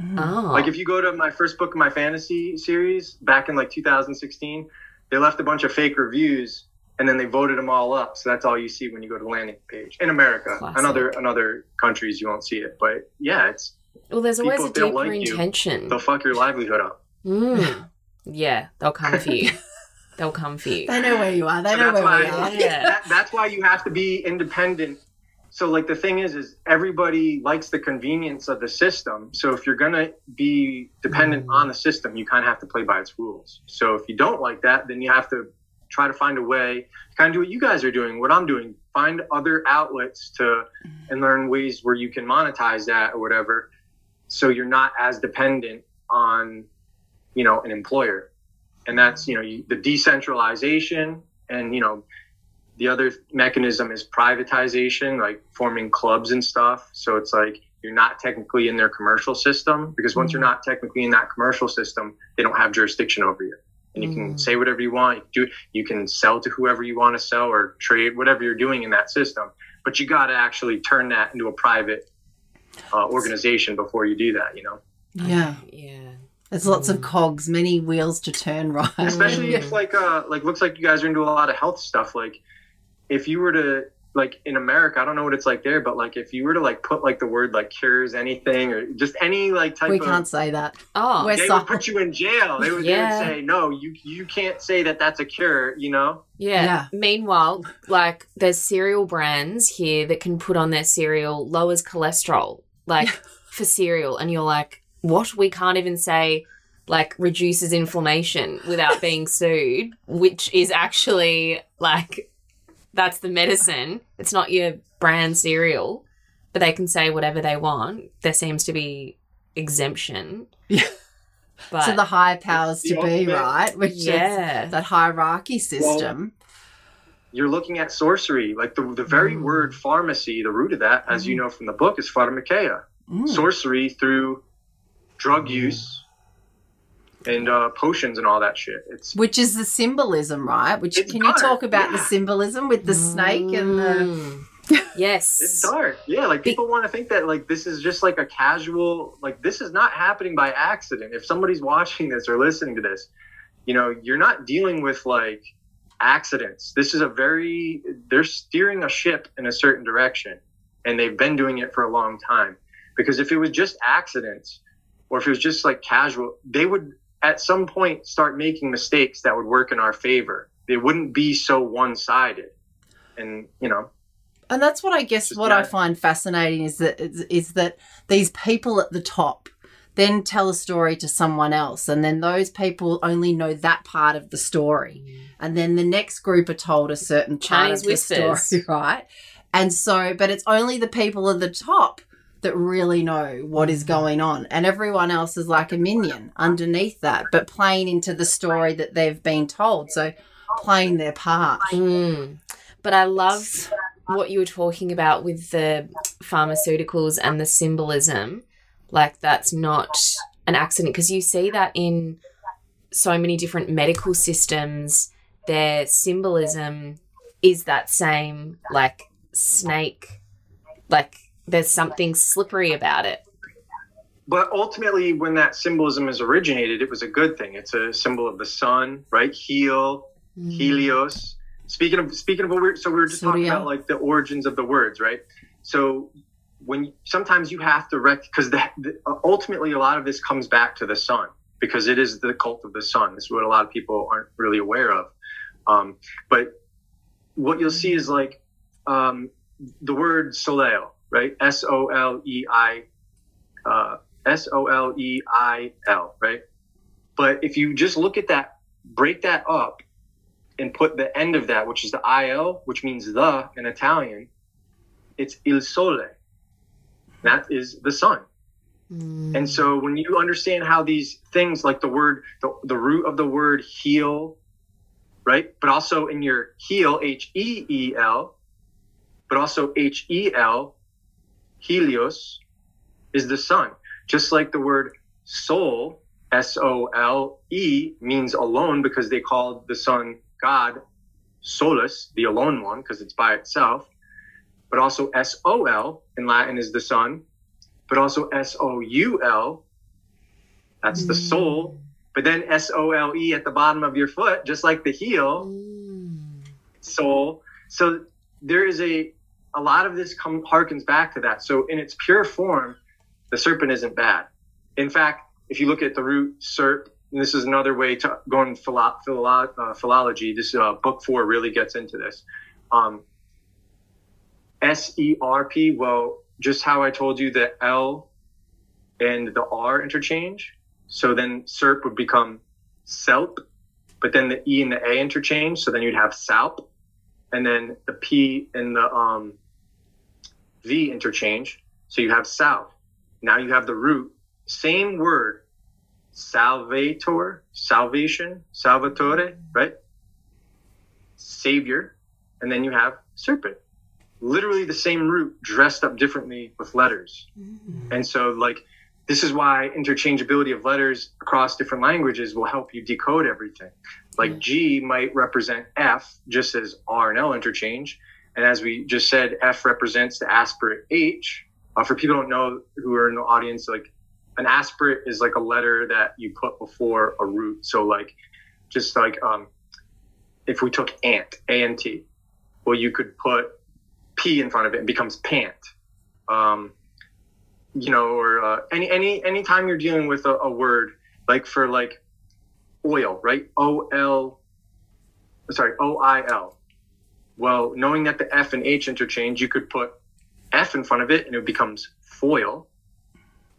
Mm-hmm. Oh. Like if you go to my first book of my fantasy series back in like 2016, they left a bunch of fake reviews and then they voted them all up. So that's all you see when you go to the landing page in America. Classic. In other in other countries, you won't see it. But yeah, it's Well, there's always People a don't deeper like you. intention. they'll fuck your livelihood up. Mm. Yeah, they'll come for you. they'll come for you. They know where you are. They So know that's where we are. Yeah. that, that's why you have to be independent. So like the thing is, is everybody likes the convenience of the system. So if you're gonna be dependent on the system, you kind of have to play by its rules. So if you don't like that, then you have to try to find a way to kind of do what you guys are doing, what I'm doing, find other outlets to and learn ways where you can monetize that or whatever. So you're not as dependent on, you know, an employer. And that's, you know, you, the decentralization and, you know, the other mechanism is privatization, like forming clubs and stuff. So it's like you're not technically in their commercial system because once you're not technically in that commercial system, they don't have jurisdiction over you. And you can Mm. say whatever you want. You, do, you can sell to whoever you want to sell or trade, whatever you're doing in that system. But you got to actually turn that into a private uh, organization before you do that, you know? Yeah. Yeah. There's lots of cogs, many wheels to turn right. especially Mm. if like uh like looks like you guys are into a lot of health stuff like if you were to like in america i don't know what it's like there but like if you were to like put like the word like cures anything or just any like type we of can't say that. Oh, We're they sorry. would put you in jail they would, Yeah. they would say no you you can't say that that's a cure you know Yeah. Yeah. Meanwhile, like there's cereal brands here that can put on their cereal lowers cholesterol, like for cereal, and you're like, what? We can't even say like reduces inflammation without being sued, which is actually like that's the medicine. It's not your brand cereal, but they can say whatever they want. There seems to be exemption. Yeah. But so the high powers The to be, ultimate- right? Which yeah. is that hierarchy system. you're looking at sorcery like the, the very Mm. word pharmacy the root of that as you know from the book is pharmakeia Mm. sorcery through drug use and uh, potions and all that shit it's Which is the symbolism, right? Which It's can you talk about the symbolism with the snake and the Mm. yes. It's dark. Yeah, like people want to think that like this is just like a casual like this is not happening by accident. If somebody's watching this or listening to this, you know, you're not dealing with like accidents. This is a very they're steering a ship in a certain direction and they've been doing it for a long time. Because if it was just accidents or if it was just like casual, they would at some point start making mistakes that would work in our favor. They wouldn't be so one-sided. And, you know, And that's what I guess Just what I find fascinating is that is, is that these people at the top then tell a story to someone else and then those people only know that part of the story. And then the next group are told a certain part Chinese of the whispers. story, right? And so but it's only the people at the top that really know what is going on and everyone else is like a minion underneath that but playing into the story that they've been told so playing their part Mm. But I love what you were talking about with the pharmaceuticals and the symbolism. Like, that's not an accident because you see that in so many different medical systems. Their symbolism is that same, like, snake, like, there's something slippery about it. But ultimately, when that symbolism is originated, it was a good thing. It's a symbol of the sun, right? Heal, Mm. Helios. Speaking of speaking of a weird, so we were just talking about like the origins of the words, right? So when sometimes you have to rec because ultimately a lot of this comes back to the sun because it is the cult of the sun. This is what a lot of people aren't really aware of. Um, but what you'll see is like um, the word soleil, right? S O L E I uh, S O L E I L, right? But if you just look at that, break that up, and put the end of that, which is the il, which means the in Italian, it's il sole. That is the sun. Mm. And so when you understand how these things, like the word, the, the root of the word heal, right? But also in your heal, H E E L, but also H E L, helios, is the sun. Just like the word soul, S O L E, means alone because they called the sun God solus, the alone one, because it's by itself. But also S O L in Latin is the sun, but also S O U L, that's the mm. soul, but then S O L E at the bottom of your foot, just like the heel, mm. soul. So there is a a lot of this come harkens back to that. So in its pure form, the serpent isn't bad. In fact, if you look at the root serp, this is another way to go in philo- philo- uh, philology. This uh, book four really gets into this. Um, S E R P. Well, just how I told you the L and the R interchange. So then SERP would become SELP, but then the E and the A interchange. So then you'd have SALP, and then the P and the um, V interchange. So you have South. Now you have the root. Same word, salvator, salvation, salvatore, right? Savior. And then you have serpent. Literally the same root dressed up differently with letters. Mm. And so, like, this is why interchangeability of letters across different languages will help you decode everything. Like G might represent F just as R and L interchange. And as we just said, F represents the aspirate H. Uh, for people don't know who are in the audience, like an aspirate is like a letter that you put before a root. So like, just like um, if we took ant, A N T, well, you could put P in front of it and becomes pant. Um, you know, or uh, any any anytime you're dealing with a, a word like for like oil, right? O L, sorry, O I L. Well, knowing that the F and H interchange, you could put F in front of it and it becomes foil,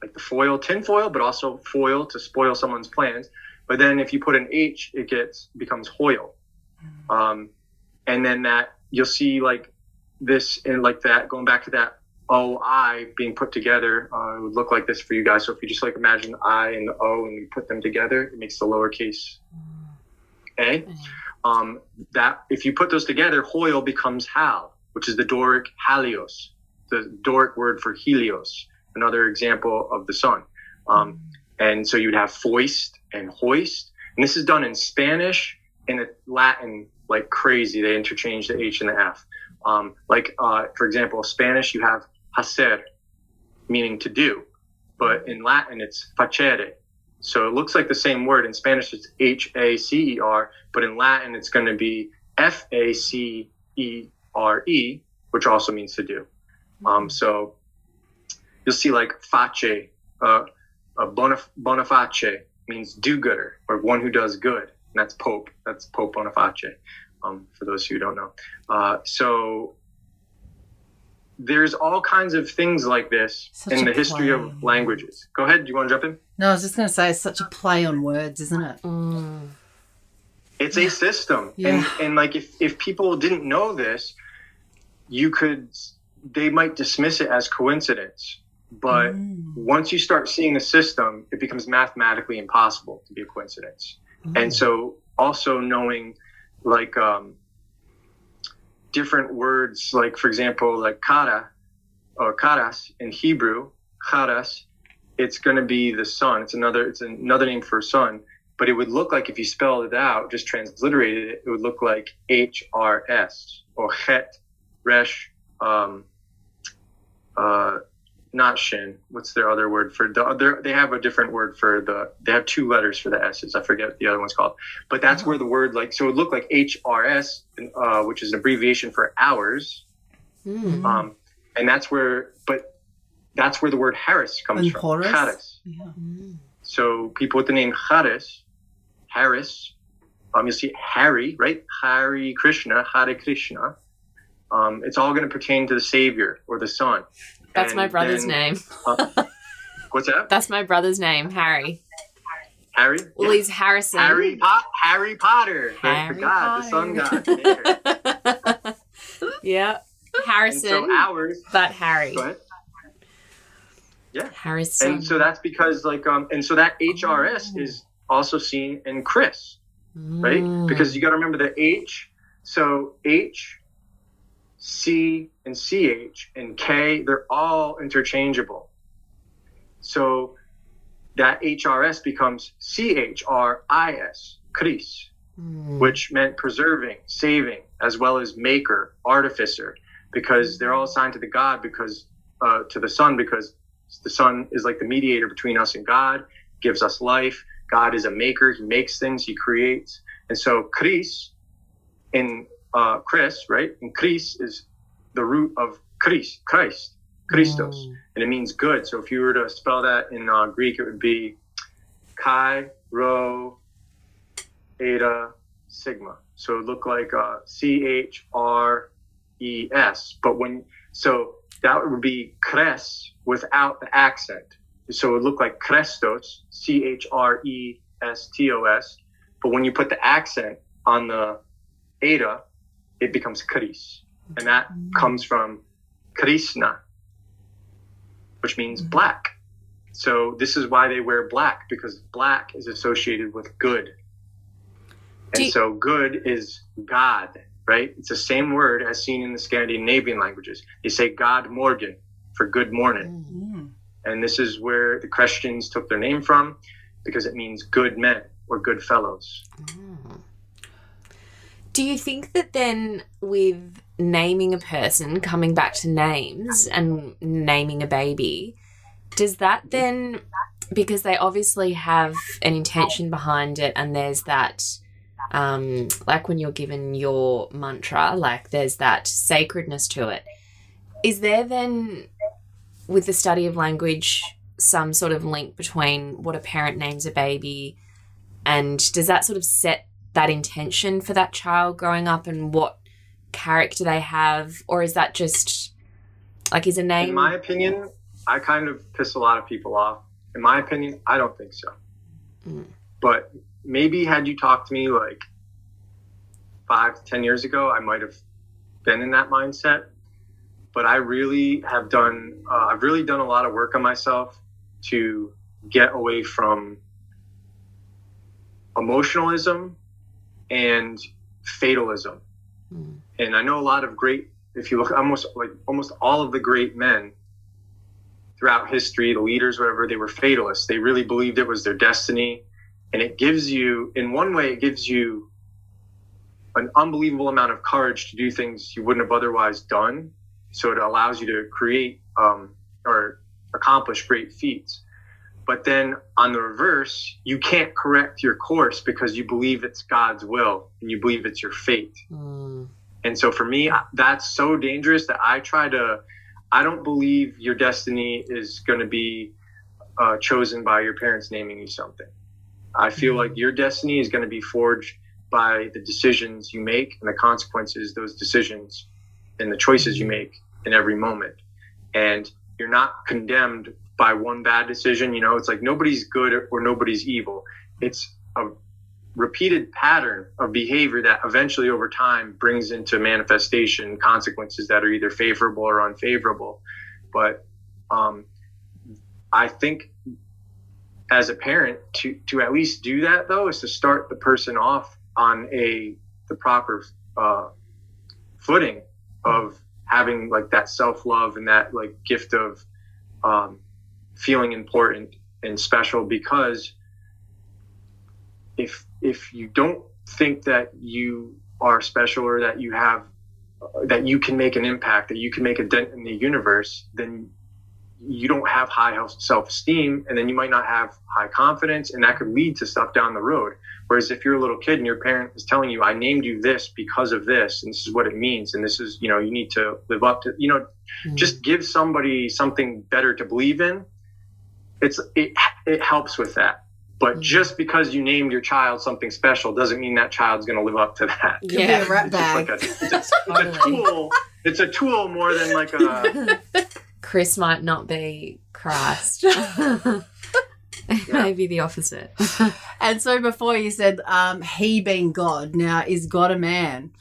like the foil, tin foil, but also foil to spoil someone's plans. But then if you put an H, it gets becomes hoil. Um, and then that you'll see like this and like that going back to that O I being put together uh, it would look like this for you guys. So if you just like imagine I and the O and you put them together, it makes the lowercase a. Um, that if you put those together, Hoyle becomes Hal, which is the Doric Halios, the Doric word for Helios, another example of the sun. Um, and so you'd have foist and hoist. And this is done in Spanish and in Latin like crazy. They interchange the H and the F. Um, like, uh, for example, Spanish, you have hacer, meaning to do. But in Latin, it's facere. So it looks like the same word. In Spanish, it's H A C E R, but in Latin, it's going to be F A C E R E, which also means to do. Um, so you'll see like face, uh, uh, bonif- boniface means do gooder or one who does good. And that's Pope. That's Pope Boniface, um, for those who don't know. Uh, so there's all kinds of things like this Such in the history play. of languages. Go ahead. Do you want to jump in? No, I was just going to say it's such a play on words, isn't it? it's a system Yeah. and and like if if people didn't know this you could they might dismiss it as coincidence but Mm. once you start seeing the system it becomes mathematically impossible to be a coincidence and so also knowing like um different words like for example like kara or karas in hebrew karas it's going to be the sun. It's another it's another name for sun but it would look like if you spelled it out, just transliterated it, it would look like HRS or Het, Resh, um, uh, not Shin. What's their other word for the other? They have a different word for the. They have two letters for the S's. I forget what the other one's called. But that's where the word like so it would look like HRS, uh, which is an abbreviation for hours. Um, and that's where, but that's where the word Harris comes And from. Horus? Harris. Yeah. So people with the name Harris, Harris, um, you see Harry, right? Hari Krishna, Hare Krishna. Um, it's all going to pertain to the Savior or the Son. That's And my brother's then- name. What's that? That's my brother's name, Harry. Harry. Well, Yeah. he's Harrison. Harry, po- Harry Potter, the- the, Harry God, the Sun God. Yeah. and Harrison, so ours. but Harry. Ahead. Harrison. And so that's because like um, and so that HRS is also seen in Chris. right? Mm. Because you got to remember the H. So H, C, and CH and K, they're all interchangeable. So that HRS becomes CHRIS, Chris, Mm. which meant preserving, saving, as well as maker, artificer, because they're all assigned to the God because uh, to the Son because the Son is like the mediator between us and God, gives us life, God is a maker. He makes things. He creates. And so Chris in uh, Chris, right? And Chris is the root of Chris, Christ, Christos, Mm. and it means good. So if you were to spell that in uh, Greek, it would be Chi Rho Eta Sigma. So it would look like uh, C H R E S. But when so that would be Cres without the accent. So it would look like Chrestos, C H R E S T O S. But when you put the accent on the eta, it becomes Chris. And that comes from Krishna, which means mm. black. So this is why they wear black, because black is associated with good. And you- so good is God, right? It's the same word as seen in the Scandinavian languages. They say God Morgen for good morning. Mm. mm. And this is where the Christians took their name from because it means good men or good fellows. Mm. Do you think that then with naming a person, coming back to names and naming a baby, does that then because they obviously have an intention behind it and there's that um like when you're given your mantra, like there's that sacredness to it. Is there then with the study of language some sort of link between what a parent names a baby and does that sort of set that intention for that child growing up and what character they have or is that just like is a name In my opinion, I kind of piss a lot of people off. In my opinion, I don't think so. Mm. But maybe had you talked to me like five, ten years ago, I might have been in that mindset. But I really have done, uh, I've really done a lot of work on myself to get away from emotionalism and fatalism. Mm. And I know a lot of great, if you look almost like almost all of the great men throughout history, the leaders, whatever, they were fatalists. They really believed it was their destiny. And it gives you, in one way, it gives you an unbelievable amount of courage to do things you wouldn't have otherwise done. So it allows you to create um, or accomplish great feats. But then on the reverse, you can't correct your course because you believe it's God's will and you believe it's your fate. Mm. And so for me, that's so dangerous that I try to, I don't believe your destiny is going to be uh, chosen by your parents naming you something. I feel Mhm. like your destiny is going to be forged by the decisions you make and the consequences those decisions and the choices you make in every moment. And you're not condemned by one bad decision. You know, it's like nobody's good or nobody's evil. It's a repeated pattern of behavior that eventually over time brings into manifestation consequences that are either favorable or unfavorable. But um, I think as a parent to to at least do that though is to start the person off on a the proper uh, footing of having like that self love and that like gift of um, feeling important and special because if if you don't think that you are special or that you have that you can make an impact that you can make a dent in the universe then you don't have high self-esteem and then you might not have high confidence and that could lead to stuff down the road whereas if you're a little kid and your parent is telling you i named you this because of this and this is what it means and this is you know you need to live up to you know Mm. just give somebody something better to believe in it's it, it helps with that. But Mm. just because you named your child something special doesn't mean that child's going to live up to that. Yeah, be a rat it's, just like a, it's, a, it's a tool. It's a tool more than like a chris might not be christ. Maybe the opposite. And so before you said um, he being God. Now is God a man?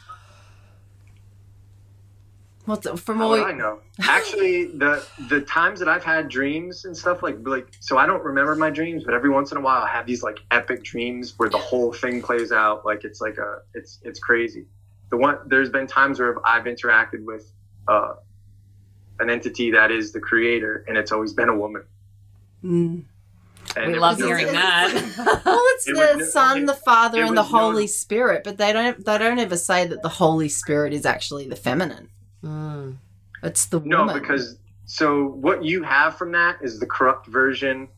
What's from all? would I know? Actually, the the times that I've had dreams and stuff like like so I don't remember my dreams, but every once in a while I have these like epic dreams where the whole thing plays out like it's like a it's it's crazy. The one there's been times where I've interacted with uh, an entity that is the creator, and it's always been a woman. Mm. And we love was no- hearing that Well, it's It the was- Son, the Father, and the was known- Holy Spirit, but they don't they don't ever say that the Holy Spirit is actually the feminine. Mm. It's the No, because so what you have from that is the corrupt version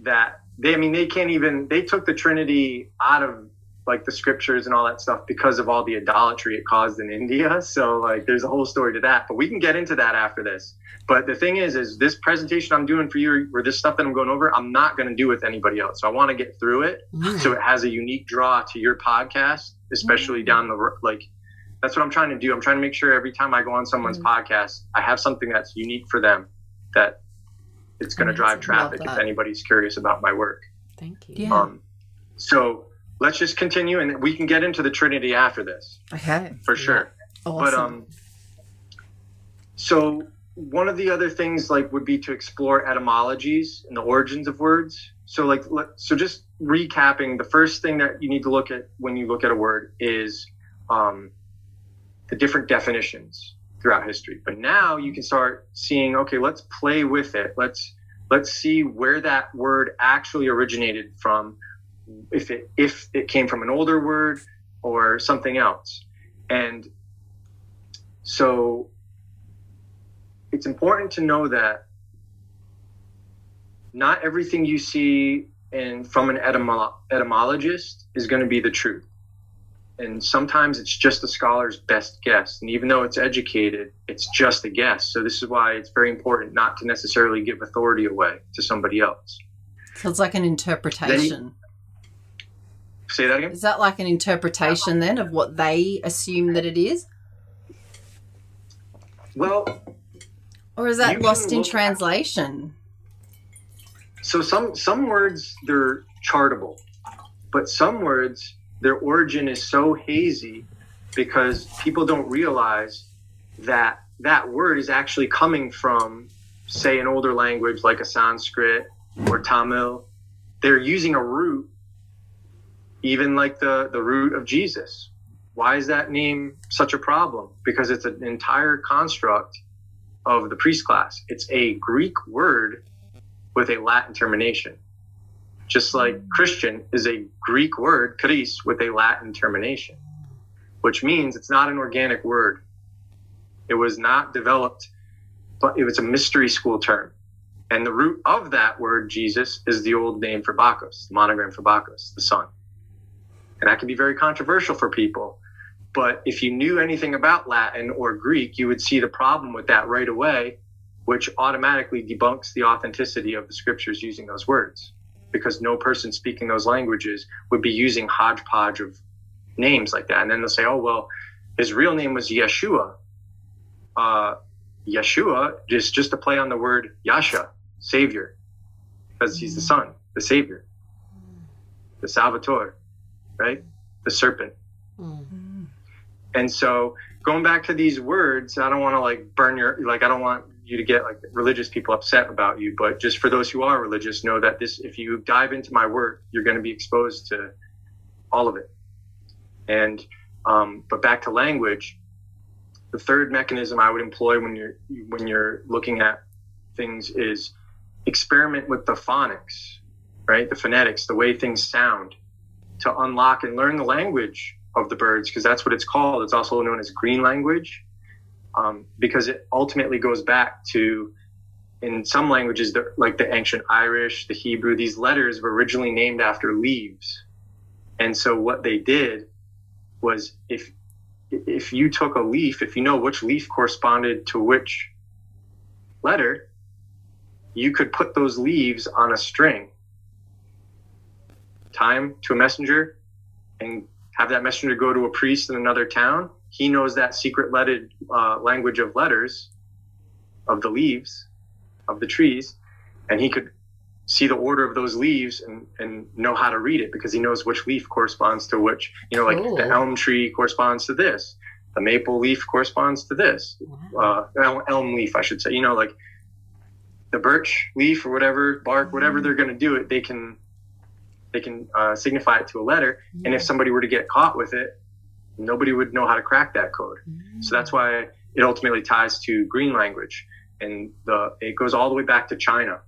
that they, I mean, they can't even. They took the Trinity out of like the scriptures and all that stuff because of all the idolatry it caused in India. So like, there's a whole story to that. But we can get into that after this. But the thing is, is this presentation I'm doing for you, or this stuff that I'm going over, I'm not going to do with anybody else. So I want to get through it, so it has a unique draw to your podcast, especially down the like. That's what I'm trying to do. I'm trying to make sure every time I go on someone's podcast, I have something that's unique for them that it's going to drive traffic if anybody's curious about my work. Thank you. Yeah. Um, so let's just continue, and we can get into the Trinity after this Okay. for sure. Awesome. But um, so one of the other things like would be to explore etymologies and the origins of words. So like, so just recapping, the first thing that you need to look at when you look at a word is um, the different definitions throughout history. But now you can start seeing, okay, let's play with it. Let's let's see where that word actually originated from, if it if it came from an older word or something else. And so it's important to know that not everything you see in from an etymo- etymologist is going to be the truth. And sometimes it's just the scholar's best guess. And even though it's educated, it's just a guess. So this is why it's very important not to necessarily give authority away to somebody else. so it's like an interpretation. Say that again? Is that like an interpretation then of what they assume that it is? Well, Or is that lost in translation? so some some words they're chartable but some words their origin is so hazy because people don't realize that that word is actually coming from say an older language like a sanskrit or tamil. They're using a root even like the the root of jesus. Why is that name such a problem? Because it's an entire construct of the priest class. It's a greek word with a Latin termination. Just like Christian is a Greek word, Christ, with a Latin termination, which means it's not an organic word. It was not developed, but it was a mystery school term. And the root of that word, Jesus, is the old name for Bacchus, the monogram for Bacchus, the sun. And that can be very controversial for people. But if you knew anything about Latin or Greek, you would see the problem with that right away which automatically debunks the authenticity of the scriptures using those words because no person speaking those languages would be using hodgepodge of names like that. And then they'll say, oh, well, his real name was Yeshua. Uh, Yeshua is just a play on the word Yasha, Savior, because he's the Son, the Savior, the Salvator, right? The serpent. Mm. And so going back to these words, I don't want to like burn your like I don't want you to get like religious people upset about you, but just for those who are religious, know that this if you dive into my work, you're going to be exposed to all of it. And um, but back to language, the third mechanism I would employ when you're when you're looking at things is experiment with the phonics, right? The phonetics, the way things sound, to unlock and learn the language of the birds because that's what it's called. It's also known as green language um, because it ultimately goes back to, in some languages, like the ancient Irish, the Hebrew, these letters were originally named after leaves. And so what they did was if if you took a leaf, if you know which leaf corresponded to which letter, you could put those leaves on a string, time to a messenger, and have that messenger go to a priest in another town. He knows that secret lettered uh, language of letters, of the leaves, of the trees, and he could see the order of those leaves and, and know how to read it because he knows which leaf corresponds to which, you know, like the elm tree corresponds to this, the maple leaf corresponds to this, uh, elm, elm leaf, I should say, you know, like the birch leaf or whatever, bark, whatever they're going to do it, they can, they can uh, signify it to a letter. And if somebody were to get caught with it, nobody would know how to crack that code. So that's why it ultimately ties to green language, and the it goes all the way back to China,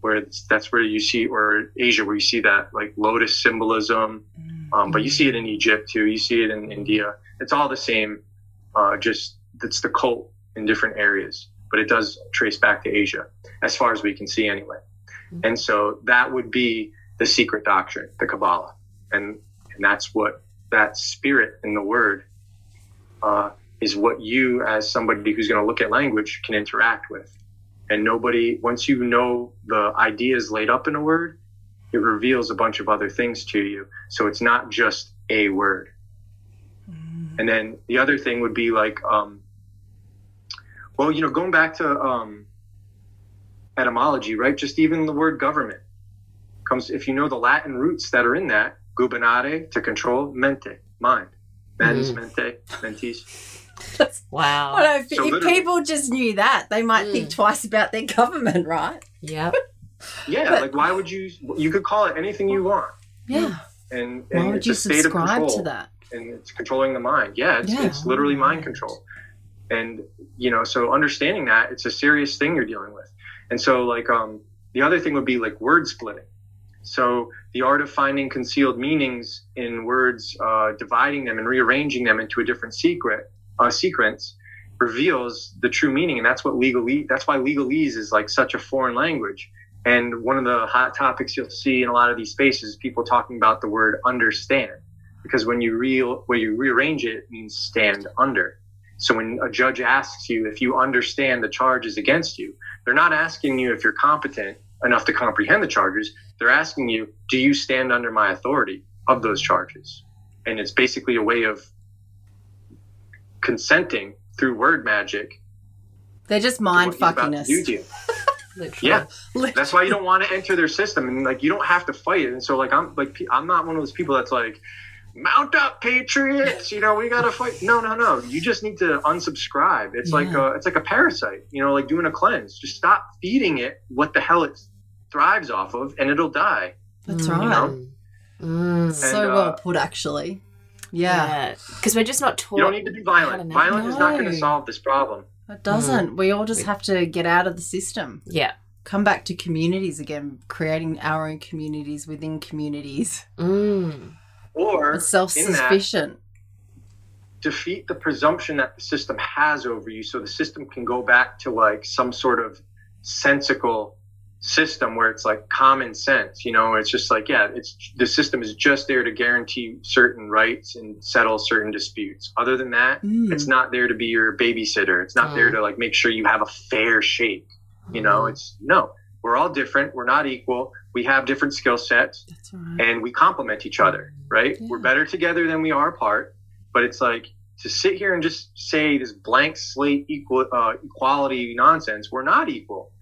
where it's, that's where you see, or Asia, where you see that like lotus symbolism. Um, but you see it in Egypt too. You see it in India. It's all the same. Uh, just it's the cult in different areas, but it does trace back to Asia, as far as we can see anyway. And so that would be the secret doctrine, the Kabbalah, and and that's what that spirit in the word uh, is what you, as somebody who's going to look at language, can interact with. And nobody, once you know the ideas laid up in a word, it reveals a bunch of other things to you. So it's not just a word. And then the other thing would be like, um, well, you know, going back to um, etymology, right? Just even the word government comes, if you know the Latin roots that are in that, gubernare, to control, mente, mind. Mens, mente, mentis. Wow. Well, if, So if people just knew that, they might think twice about their government, right? Yep. Yeah, But- like why would you? You could call it anything you want, Yeah. and, Why would it's you a state of subscribe control, to that? and it's controlling the mind. Yeah, it's, Yeah. it's literally mind control, and you know, so understanding that it's a serious thing you're dealing with, and so like um, the other thing would be like word splitting. So the art of finding concealed meanings in words, uh, dividing them and rearranging them into a different secret uh, sequence reveals the true meaning, and that's what legalese. That's why legalese is like such a foreign language. And one of the hot topics you'll see in a lot of these spaces, is people talking about the word understand, because when you real when you rearrange it, it means stand under. So when a judge asks you if you understand the charges against you, they're not asking you if you're competent enough to comprehend the charges. They're asking you, do you stand under my authority of those charges? And it's basically a way of consenting through word magic. They're just mind what he's about fucking us. do to you. Literally. Yeah, that's why you don't want to enter their system, and like you don't have to fight it. And so, like I'm like I'm not one of those people that's like, mount up, patriots. You know, we gotta fight. No, no, no. You just need to unsubscribe. It's like a, it's like a parasite. You know, like doing a cleanse. Just stop feeding it what the hell it thrives off of, and it'll die. That's Mm. right. know? Mm. So uh, well put, actually. Yeah. Because we're just not taught. You don't need to be how to violent. navigate. Violence is not going to solve this problem. It doesn't. We all just have to get out of the system. Yeah. Come back to communities again, creating our own communities within communities. Mm. Or Self that, defeat the presumption that the system has over you so the system can go back to like some sort of sensical system where it's like common sense you know? It's just like yeah it's the system is just there to guarantee certain rights and settle certain disputes. Other than that Mm. it's not there to be your babysitter. It's not there to like make sure you have a fair shake you know? It's no we're all different. We're not equal we have different skill sets right. and we complement each other, right? Yeah. We're better together than we are apart. But it's like to sit here and just say this blank slate equal uh, equality nonsense. We're not equal,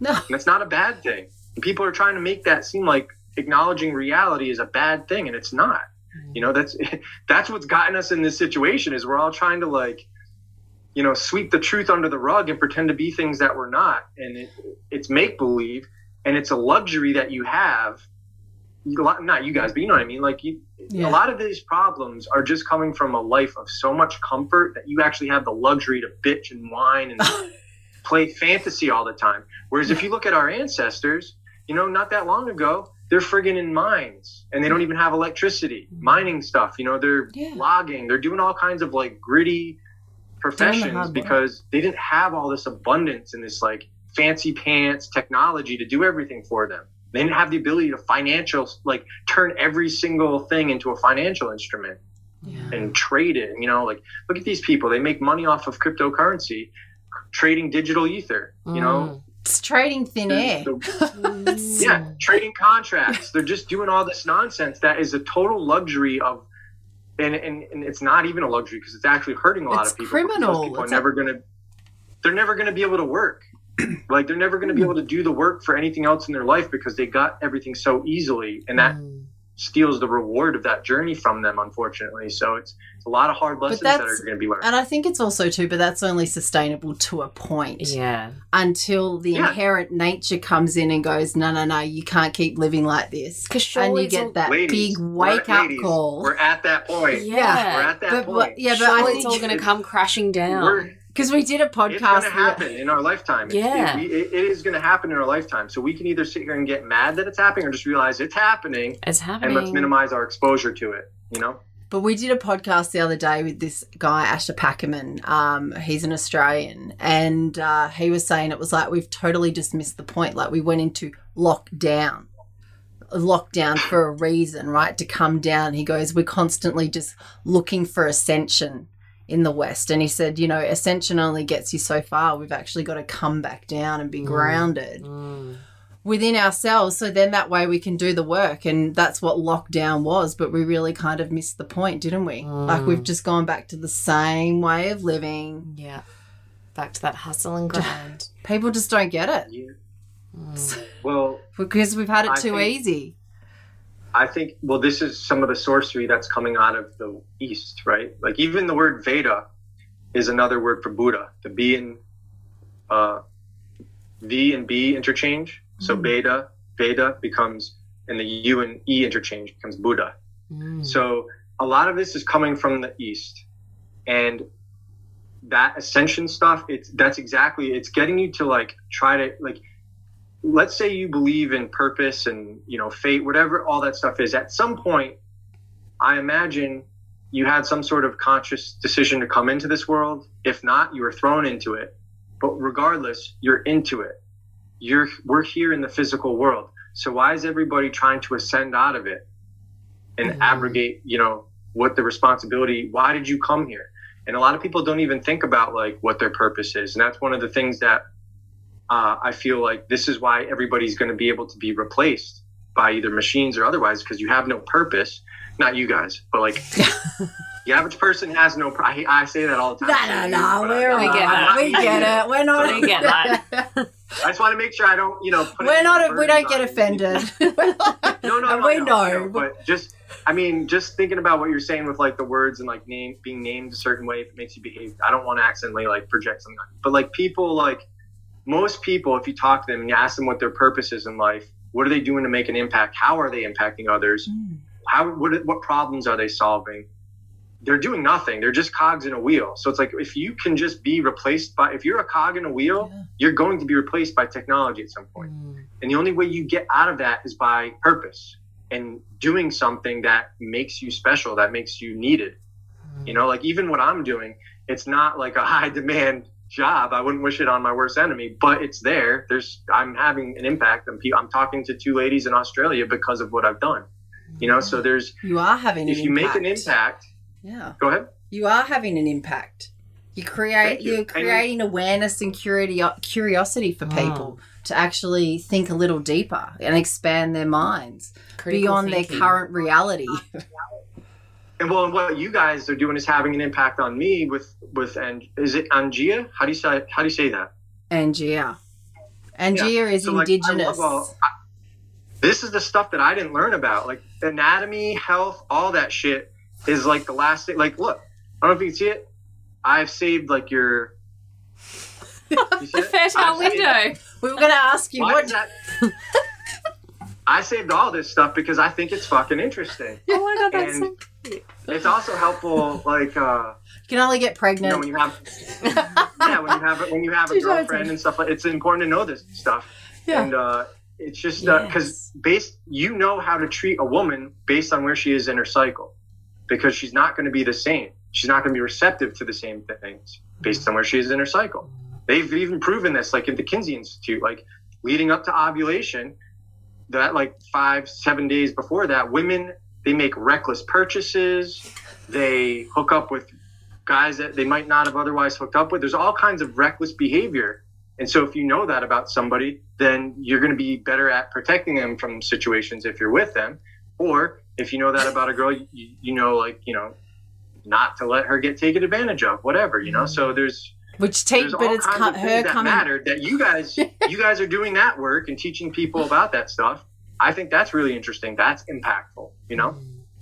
No. and that's not a bad thing. And people are trying to make that seem like acknowledging reality is a bad thing, and it's not. You know, that's that's what's gotten us in this situation. Is we're all trying to like, you know, sweep the truth under the rug and pretend to be things that we're not, and it, it's make believe, and it's a luxury that you have. Not you guys, but you know what I mean. Like you, Yeah. a lot of these problems are just coming from a life of so much comfort that you actually have the luxury to bitch and whine and play fantasy all the time. Whereas if you look at our ancestors, you know, not that long ago, they're friggin' in mines and they don't even have electricity, mining stuff. You know, they're Yeah. logging, they're doing all kinds of like gritty professions because they didn't have all this abundance and this like fancy pants technology to do everything for them. They didn't have the ability to financial like turn every single thing into a financial instrument Yeah. and trade it. You know, like look at these people; they make money off of cryptocurrency, trading digital ether. You know, mm. It's trading thin air. The- yeah, trading contracts. They're just doing all this nonsense that is a total luxury of. And, and, and it's not even a luxury because it's actually hurting a lot It's of people. criminal. People It's are never gonna. They're never gonna be able to work. like they're never gonna be able to do the work for anything else in their life because they got everything so easily, and that Mm. steals the reward of that journey from them, unfortunately. So it's, it's a lot of hard lessons that are going to be learned. And I think it's also too, but that's only sustainable to a point. Yeah. Until the Yeah. inherent nature comes in and goes, no, no, no, you can't keep living like this. Because And you get that Ladies, big we're- wake up ladies, call. We're at that point. Yeah. We're at that But, point. but- yeah, but surely I it's all going to come crashing down. Because we did a podcast. it's going to happen in our lifetime. Yeah. It, it- it is going to happen in our lifetime. So we can either sit here and get mad that it's happening or just realize it's happening it's happening. and let's minimize our exposure to it, you know? But we did a podcast the other day with this guy, Asher Packerman. Um, he's an Australian. And uh, he was saying it was like we've totally dismissed the point. Like we went into lockdown. lockdown for a reason, right? To come down. He goes, We're constantly just looking for ascension in the West. And he said, You know, ascension only gets you so far. We've actually got to come back down and be mm. grounded mm. within ourselves. So then that way we can do the work. And that's what lockdown was. But we really kind of missed the point, didn't we? Like we've mm. just gone back to the same way of living. Yeah. Back to that hustle and grind. People just don't get it Yeah. Well, because we've had it I too think- easy. I think, well, this is some of the sorcery that's coming out of the East, right? Like even the word Veda is another word for Buddha. The B and uh, V and B interchange. So Veda, Veda becomes, and the U and E interchange becomes Buddha. Mm. So a lot of this is coming from the East, and that ascension stuff. It's that's exactly. It's getting you to like try to like. Let's say you believe in purpose and you know fate, whatever all that stuff is. At some point, I imagine you had some sort of conscious decision to come into this world. If not, you were thrown into it. But regardless, you're into it. You're we're here in the physical world. So why is everybody trying to ascend out of it and Mhm. abrogate, you know, what the responsibility, why did you come here? And a lot of people don't even think about like what their purpose is. And that's one of the things that uh, I feel like this is why everybody's going to be able to be replaced by either machines or otherwise because you have no purpose. Not you guys, but like the average person has no. pur- I, I say that all the time. No, no, no. But I- We're We get that. We get it. We're not. We get that. I just want to make sure I don't, you know, put We're not. We don't get offended. No, no, no, we no, know. no, But just, I mean, just thinking about what you're saying with like the words and like name being named a certain way if it makes you behave. I don't want to accidentally like project something, but like people, like most people, if you talk to them and you ask them what their purpose is in life, what are they doing to make an impact? How are they impacting others? How what what problems are they solving? They're doing nothing. They're just cogs in a wheel. So it's like if you can just be replaced by if you're a cog in a wheel, Yeah. you're going to be replaced by technology at some point. Mm. And the only way you get out of that is by purpose and doing something that makes you special, that makes you needed. You know, like even what I'm doing, it's not like a high demand job. I wouldn't wish it on my worst enemy, but it's there. There's I'm having an impact. I'm, I'm talking to two ladies in Australia because of what I've done. You know, so there's You are having. if an you make an impact. impact, Yeah. go ahead. You are having an impact. You create. Thank you. You're And- creating awareness and curio- curiosity for oh. people to actually think a little deeper and expand their minds Critical beyond thinking. their current reality. And well, what you guys are doing is having an impact on me with with and is it Angia? How do you say how do you say that? Angia. Angia is So, like, I indigenous. love all- I- this is the stuff that I didn't learn about. Like anatomy, health, all that shit is like the last thing. Like, look, I don't know if you can see it. I've saved like your. You see The it? fertile I've saved- window. we were going to ask you Why what. is that? I saved all this stuff because I think it's fucking interesting. Oh my god, that's And- so It's also helpful, like uh, You can only get you pregnant. know, when you have yeah, when you have when you have a girlfriend and stuff like it's important to know this stuff. Yeah. And uh, it's just because Yes. based you know how to treat a woman based on where she is in her cycle, because she's not going to be the same. She's not going to be receptive to the same things based on where she is in her cycle. They've even proven this, like at the Kinsey Institute, like leading up to ovulation, that like five seven days before that, women they make reckless purchases. They hook up with guys that they might not have otherwise hooked up with. There's all kinds of reckless behavior. And so if you know that about somebody, then you're going to be better at protecting them from situations if you're with them. Or if you know that about a girl, you, you know, like, you know, not to let her get taken advantage of, whatever, you know? Mm-hmm. So there's, Which there's but it's kinds co- of her that coming. matter that you guys, you guys are doing that work and teaching people about that stuff. I think that's really interesting. That's impactful, you know?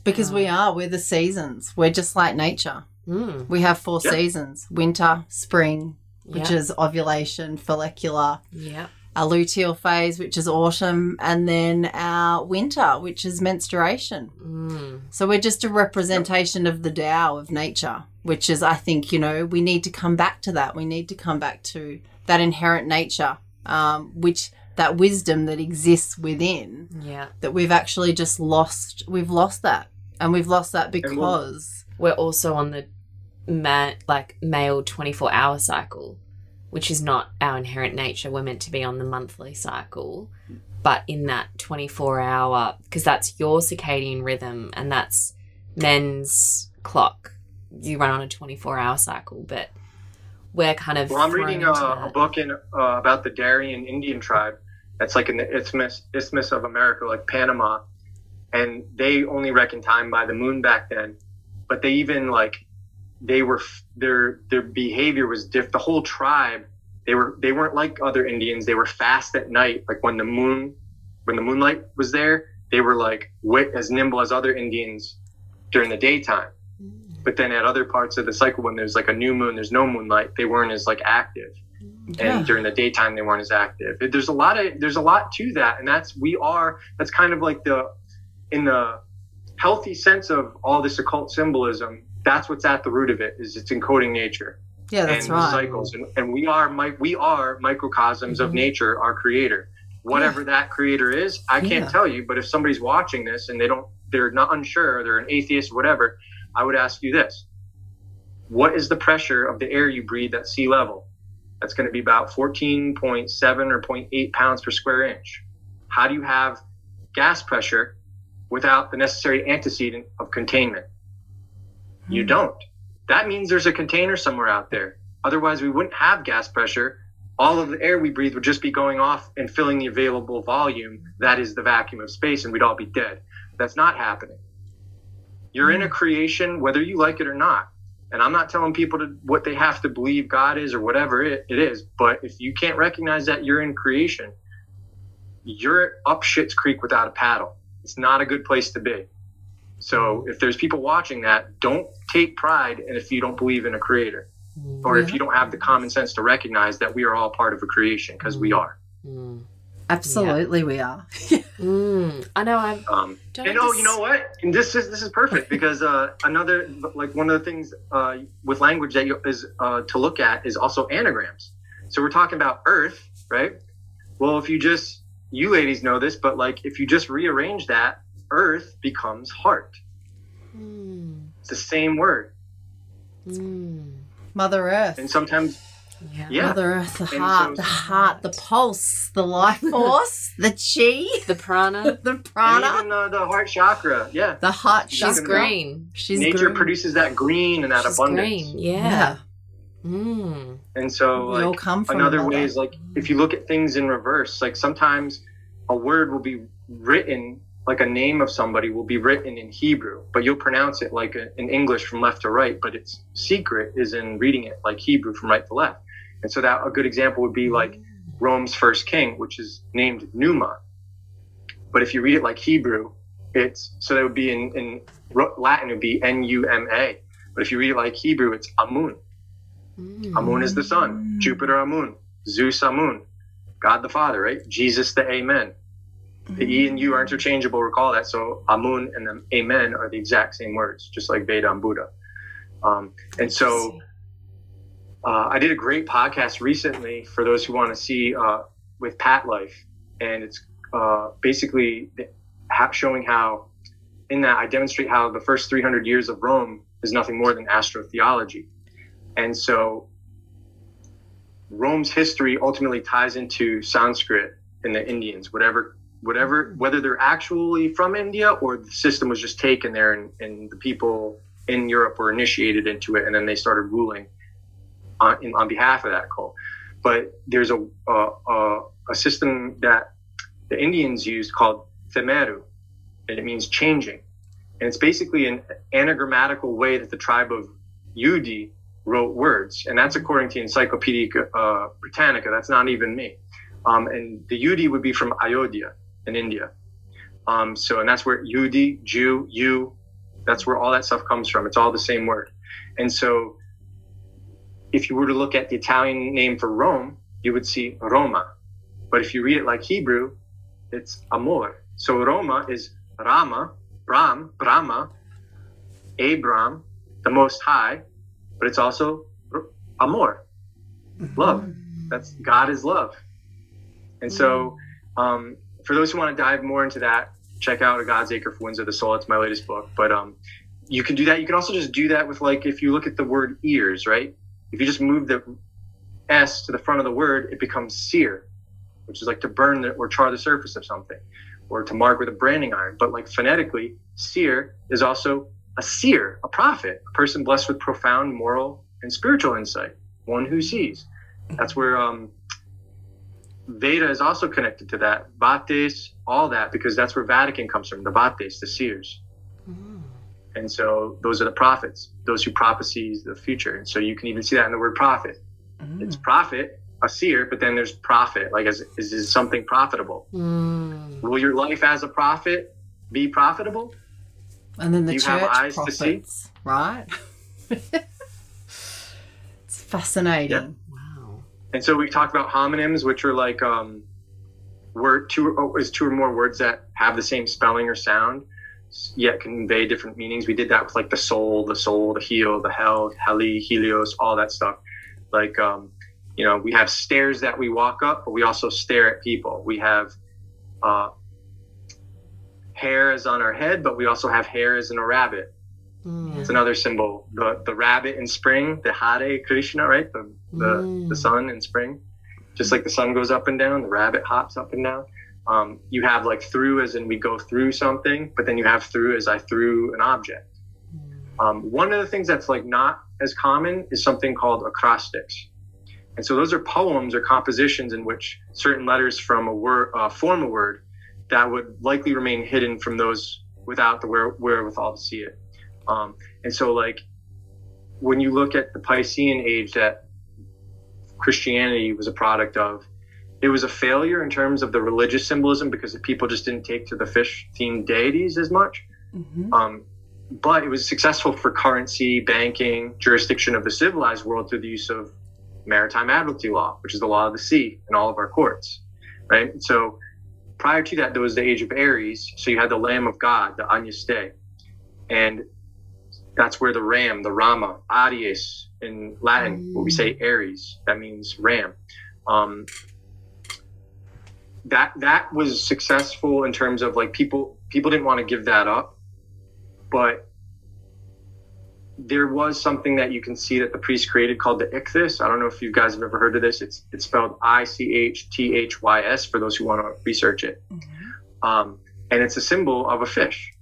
Because we are. We're the seasons. We're just like nature. Mm. We have four Yeah. seasons winter, spring, which Yeah. is ovulation, follicular, Yeah. our luteal phase, which is autumn, and then our winter, which is menstruation. Mm. So we're just a representation of the Tao of nature, which is, I think, you know, we need to come back to that. We need to come back to that inherent nature, um, which that wisdom that exists within Yeah. that we've actually just lost. We've lost that, and we've lost that because We're also on the ma- like male 24 hour cycle, which is not our inherent nature. We're meant to be on the monthly cycle, but in that 24 hour, because that's your circadian rhythm and that's men's clock. You run on a 24 hour cycle, but we're kind of. Well, I'm reading a, a book in uh, about the Darien Indian tribe. That's like in the isthmus, isthmus of America, like Panama, and they only reckon time by the moon back then. But they even like they were their their behavior was diff. The whole tribe they were they weren't like other Indians. They were fast at night, like when the moon when the moonlight was there. They were like wit as nimble as other Indians during the daytime. Mm. But then at other parts of the cycle, when there's like a new moon, there's no moonlight. They weren't as like active Yeah. and during the daytime they weren't as active. There's a lot of there's a lot to that, and that's we are that's kind of like the in the healthy sense of all this occult symbolism. That's what's at the root of it is it's encoding nature Yeah, that's and right. cycles, and, and we are mi- we are microcosms of Mhm. nature, our creator. Whatever that creator is, I can't Yeah. tell you. But if somebody's watching this and they don't, they're not unsure, they're an atheist, whatever, I would ask you this: What is the pressure of the air you breathe at sea level? That's going to be about 14.7 or 0.8 pounds per square inch. How do you have gas pressure without the necessary antecedent of containment? You Hmm. don't. That means there's a container somewhere out there. Otherwise, we wouldn't have gas pressure. All of the air we breathe would just be going off and filling the available volume. That is the vacuum of space, and we'd all be dead. That's not happening. You're in a creation, whether you like it or not. And I'm not telling people to, what they have to believe God is or whatever it, it is. But if you can't recognize that you're in creation, you're up shit's creek without a paddle. It's not a good place to be. So if there's people watching that, don't take pride in if you don't believe in a creator or if you don't have the common sense to recognize that we are all part of a creation because we are. Mm. Absolutely, we are. Mm. I know. I'm. Um, Don't and oh, you know what? And this is this is perfect because uh, another like one of the things uh, with language that you, is uh, to look at is also anagrams. So we're talking about Earth, right? Well, if you just you ladies know this, but like if you just rearrange that, Earth becomes heart. Mm. It's the same word, Mm. Mother Earth. and sometimes Yeah. yeah, Mother Earth, the And heart, the heart, the pulse, the life force, the chi, The prana. the and prana, even uh, the heart chakra, yeah. the heart She's chakra. green. She's Nature green. produces that green and that She's abundance. green. Yeah. Yeah. Mm. And so, we all like, come from another mother. way is like if you look at things in reverse like sometimes a word will be written like a name of somebody will be written in hebrew but you'll pronounce it like a, in english from left to right but its secret is in reading it like hebrew from right to left and so that a good example would be like rome's first king which is named numa but if you read it like hebrew it's so that would be in, in latin it would be n-u-m-a but if you read it like hebrew it's amun Mm. Amun is the sun. Jupiter Amun. Zeus Amun. God the Father, right? Jesus the Amen. The E and U are interchangeable, recall that. So Amun and the Amen are the exact same words, just like Veda and Buddha. Um, and so uh, I did a great podcast recently for those who want to see uh, with Pat Life. And it's uh, basically showing how, in that, I demonstrate how the first 300 years of Rome is nothing more than astrotheology. And so Rome's history ultimately ties into Sanskrit and the Indians, whatever, whatever, whether they're actually from India or the system was just taken there and, and the people in Europe were initiated into it and then they started ruling on, in, on behalf of that cult. But there's a, a, a, a system that the Indians used called Temurah, and it means changing. And it's basically an anagrammatical way that the tribe of Yudi wrote words, and that's according to Encyclopedia uh, Britannica. That's not even me. Um, and the Yudi would be from Ayodhya in India. Um, so, and that's where Yudi, Jew, you, that's where all that stuff comes from. It's all the same word. And so, if you were to look at the Italian name for Rome, you would see Roma. But if you read it like Hebrew, it's Amor. So Roma is Rama, Brahm, Brahma, Abram, the Most High, but it's also amor, love. That's God is love. And so, um, for those who want to dive more into that, check out A God's Acre for Winds of the Soul. It's my latest book. But um, you can do that. You can also just do that with like if you look at the word ears, right? If you just move the S to the front of the word, it becomes sear, which is like to burn the, or char the surface of something, or to mark with a branding iron. But like phonetically, seer is also a seer, a prophet, a person blessed with profound moral and spiritual insight, one who sees. That's where um, Veda is also connected to that. Vates, all that, because that's where Vatican comes from, the Vates, the seers. And so those are the prophets, those who prophecies the future. And so you can even see that in the word prophet. It's prophet, a seer, but then there's prophet, like is, is, is something profitable? Mm. Will your life as a prophet be profitable? And then the You church have eyes to see? right? it's fascinating. Wow. And so we talked about homonyms, which are like um, word two oh, is two or more words that have the same spelling or sound, yet convey different meanings. We did that with like the soul, the soul, the heel, the hell, heli, helios, all that stuff. Like um, you know, we have stairs that we walk up, but we also stare at people. We have uh, hair is on our head, but we also have hair as in a rabbit. Mm. It's another symbol. The the rabbit in spring, the Hare Krishna, right? The the, Mm. the sun in spring. Just like the sun goes up and down, the rabbit hops up and down. Um, you have like through as in we go through something, but then you have through as I threw an object. Um, one of the things that's like not as common is something called acrostics. And so those are poems or compositions in which certain letters from a word uh, form a word that would likely remain hidden from those without the where, wherewithal to see it. Um, and so, like, when you look at the Piscean age that Christianity was a product of, it was a failure in terms of the religious symbolism because the people just didn't take to the fish themed deities as much. Mhm. Um, but it was successful for currency, banking, jurisdiction of the civilized world through the use of maritime admiralty law, which is the law of the sea in all of our courts, right? So prior to that, there was the age of Aries. So you had the Lamb of God, the Agnus And that's where the ram, the Rama, Aries in Latin, what we say Aries, that means ram. Um, that that was successful in terms of like people people didn't want to give that up, but there was something that you can see that the priest created called the ichthys. I don't know if you guys have ever heard of this. It's it's spelled I C H T H Y S for those who want to research it. Um, and it's a symbol of a fish.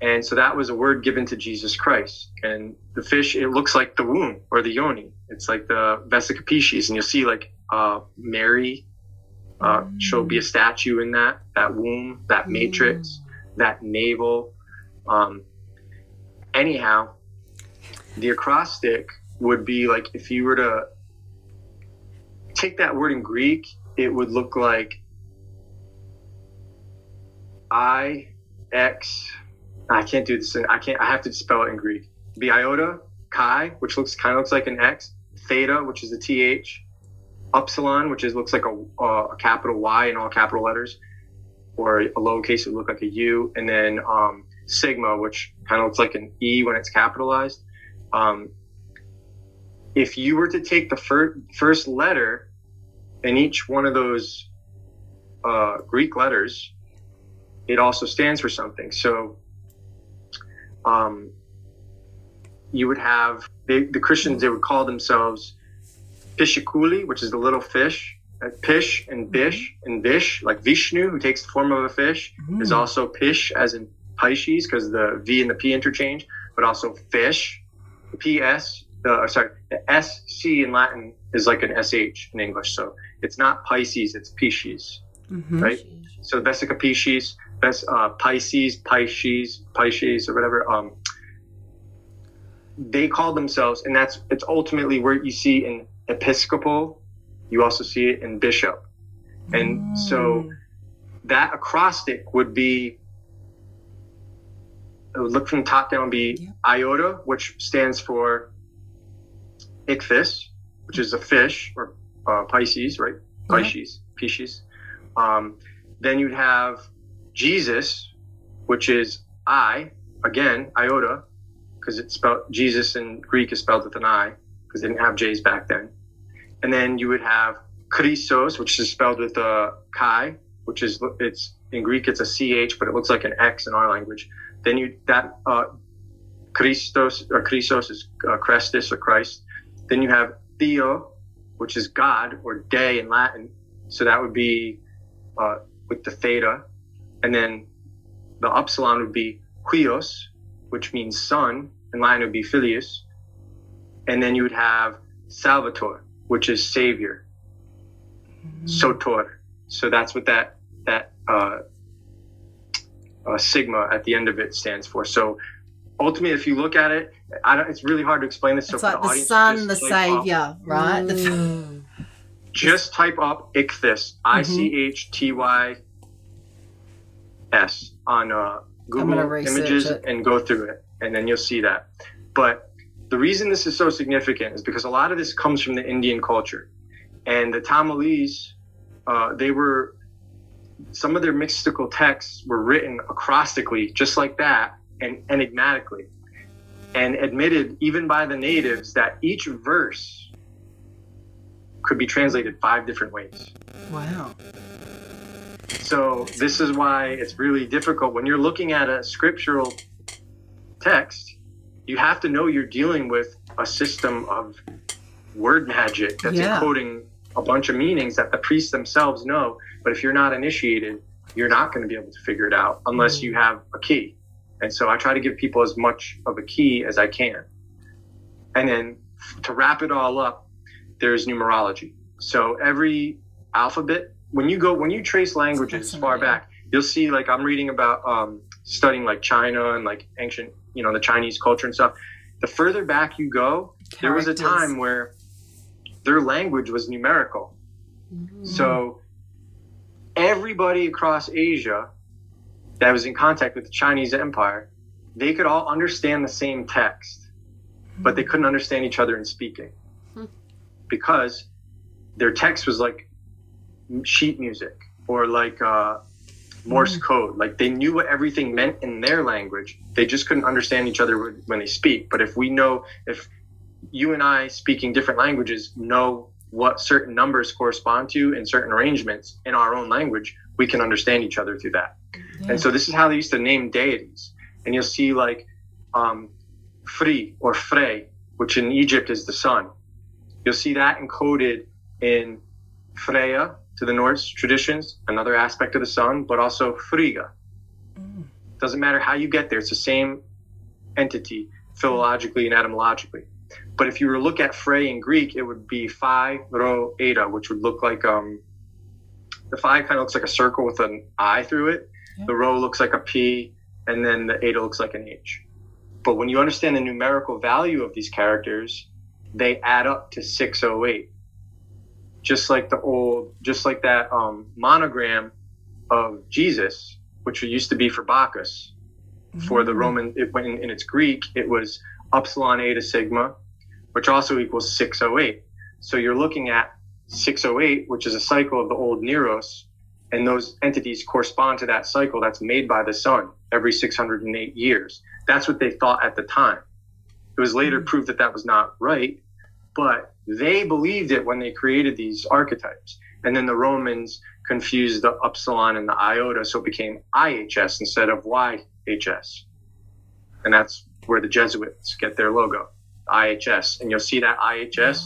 And so that was a word given to Jesus Christ. And the fish, it looks like the womb or the yoni. It's like the vesica piscis. And you'll see like uh, Mary, uh, she'll be a statue in that, that womb, that matrix, that navel. Um, anyhow, the acrostic would be like if you were to take that word in Greek, it would look like I X. I can't do this. In, I can't. I have to spell it in Greek. The iota, chi, which looks kind of looks like an X. Theta, which is a TH. Upsilon, which is looks like a, uh, a capital Y in all capital letters, or a lowercase would look like a U, and then um, sigma, which kind of looks like an E when it's capitalized. Um, if you were to take the fir- first letter in each one of those uh, Greek letters, it also stands for something. So um, you would have they, the Christians, they would call themselves Pisciculi, which is the little fish. Uh, Pish and Bish and Vish, like Vishnu, who takes the form of a fish, is also Pish, as in Pisces, because the V and the P interchange, but also fish. The PS, the, sorry, the SC in Latin is like an SH in English. So it's not Pisces, it's Pisces, Mhm. right? So Vesica Pisces, Ves, uh, Pisces, Pisces, Pisces, or whatever. Um, they call themselves, and that's it's ultimately where you see in Episcopal, you also see it in Bishop, and so that acrostic would be. It would look from top down be iota, which stands for ichthys, which is a fish or uh, Pisces, right? Pisces, Pisces. Um, then you'd have Jesus, which is I, again, iota, because it's spelled, Jesus in Greek is spelled with an I, because they didn't have J's back then. And then you would have Christos, which is spelled with a chi, which is, it's, in Greek it's a CH, but it looks like an X in our language. Then you, that, uh, Christos, or Christos is uh, or Christ. Then you have Theo, which is God or day in Latin. So that would be uh, with the theta. And then the upsilon would be huios, which means son. In Latin, would be filius. And then you would have salvator, which is savior. Soter. So that's what that that uh, uh, sigma at the end of it stands for. So ultimately, if you look at it, I don't, it's really hard to explain this. So It's for like the audience, sun, the type up- savior, right? The- Mm. just type up ichthys, I C H T Y S on uh, Google Images it. and go through it, and then you'll see that. But the reason this is so significant is because a lot of this comes from the Indian culture, and the Tamils, uh, they were some of their mystical texts were written acrostically, just like that, and enigmatically, and admitted even by the natives that each verse could be translated five different ways. wow. So this is why it's really difficult when you're looking at a scriptural text. You have to know you're dealing with a system of word magic that's Yeah. encoding a bunch of meanings that the priests themselves know. But if you're not initiated, you're not going to be able to figure it out unless you have a key. And so I try to give people as much of a key as I can. And then to wrap it all up, there's numerology. So every alphabet, when you go, when you trace languages far back, you'll see like I'm reading about um, studying like China and like ancient, you know, the Chinese culture and stuff. The further back you go, there was a time where their language was numerical. So everybody across Asia that was in contact with the Chinese Empire, they could all understand the same text, but they couldn't understand each other in speaking because their text was like sheet music or like uh, Morse code. Like they knew what everything meant in their language. They just couldn't understand each other when- they speak. But if we know, if you and I speaking different languages know what certain numbers correspond to in certain arrangements in our own language, we can understand each other through that. And so this is how they used to name deities. And you'll see like um, Fri or Frey, which in Egypt is the sun. You'll see that encoded in Freya to the Norse traditions, another aspect of the sun, but also Frigga. Doesn't matter how you get there, it's the same entity philologically and etymologically. But if you were to look at Frey in Greek, it would be Phi Rho Eta, which would look like um, the Phi kind of looks like a circle with an I through it. The Rho looks like a P, and then the Eta looks like an H. But when you understand the numerical value of these characters, they add up to 608. Just like the old, just like that um, monogram of Jesus, which used to be for Bacchus. For the Roman, it, when in its Greek, it was upsilon eta sigma, which also equals 608. So you're looking at 608, which is a cycle of the old Neros, and those entities correspond to that cycle that's made by the sun every 608 years. That's what they thought at the time. It was later proved that that was not right, but they believed it when they created these archetypes. And then the Romans confused the upsilon and the iota, so it became IHS instead of YHS. And that's where the Jesuits get their logo, IHS. And you'll see that IHS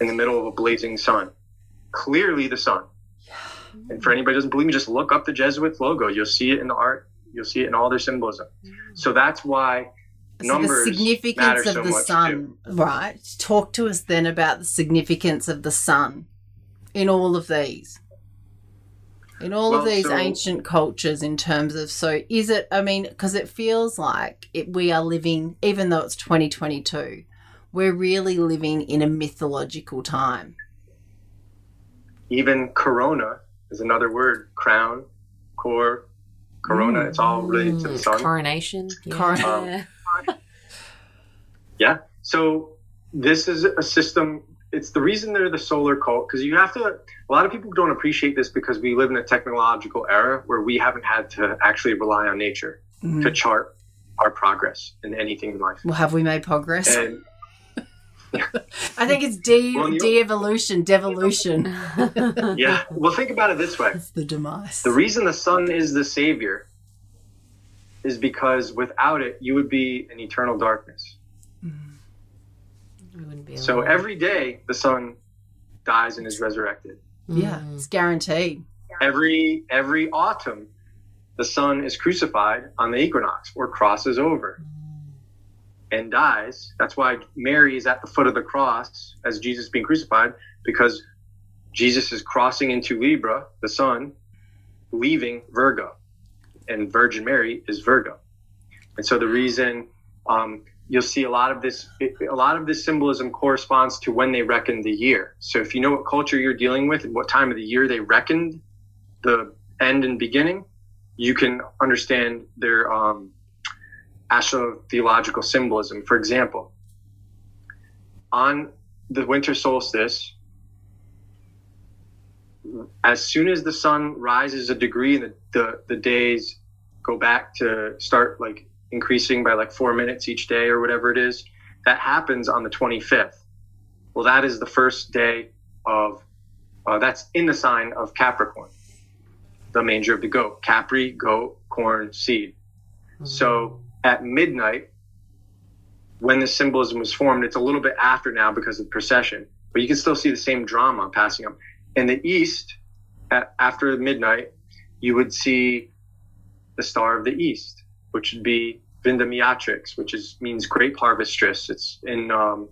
in the middle of a blazing sun. Clearly the sun. And for anybody who doesn't believe me, just look up the Jesuits logo. You'll see it in the art. You'll see it in all their symbolism. Mm-hmm. So that's why So numbers the significance of so the sun, too. right? Talk to us then about the significance of the sun in all of these. In all of these so- ancient cultures, in terms of, so is it, I mean, because it feels like it, we are living, even though it's 2022, we're really living in a mythological time. Even corona is another word. Crown, core, corona. It's all related to the Mm, sun. Coronation. Coron- Yeah. Yeah. So this is a system. It's the reason they're the solar cult because you have to. A lot of people don't appreciate this because we live in a technological era where we haven't had to actually rely on nature to mm-hmm. chart our progress in anything in life. Well, have we made progress? And I think it's de well, de evolution, devolution. yeah, well, think about it this way: It's the demise. the reason the sun is the savior is because without it, you would be in eternal darkness. We wouldn't be So alive. every day, the sun dies and is resurrected. Yeah, Mm. it's guaranteed. Every every autumn, the sun is crucified on the equinox or crosses over and dies. That's why Mary is at the foot of the cross as Jesus being crucified, because Jesus is crossing into Libra, the sun, leaving Virgo, and Virgin Mary is Virgo. And so the reason um, you'll see a lot of this, a lot of this symbolism corresponds to when they reckon the year. So if you know what culture you're dealing with and what time of the year they reckoned the end and beginning, you can understand their um, astrotheological symbolism. For example, on the winter solstice, as soon as the sun rises a degree and the, the, the days go back to start like increasing by like four minutes each day or whatever it is, that happens on the 25th. Well, that is the first day of, uh, that's in the sign of Capricorn, the manger of the goat. Capri, goat, corn, seed. So at midnight, when the symbolism was formed, it's a little bit after now because of the procession, but you can still see the same drama passing up. In the east, at, after midnight, you would see the star of the east, which would be Vindemiatrix, which is means grape harvestress. It's in um,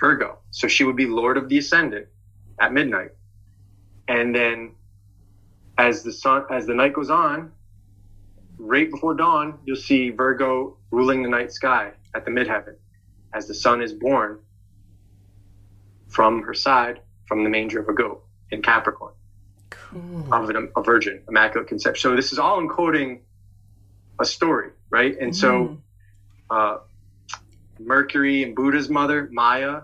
Virgo, so she would be Lord of the Ascendant at midnight, and then as the sun as the night goes on, right before dawn, you'll see Virgo ruling the night sky at the midheaven as the sun is born from her side from the manger of a goat in Capricorn of an, a virgin, immaculate conception. So this is all encoding a story, right? And so uh, Mercury and Buddha's mother, Maya,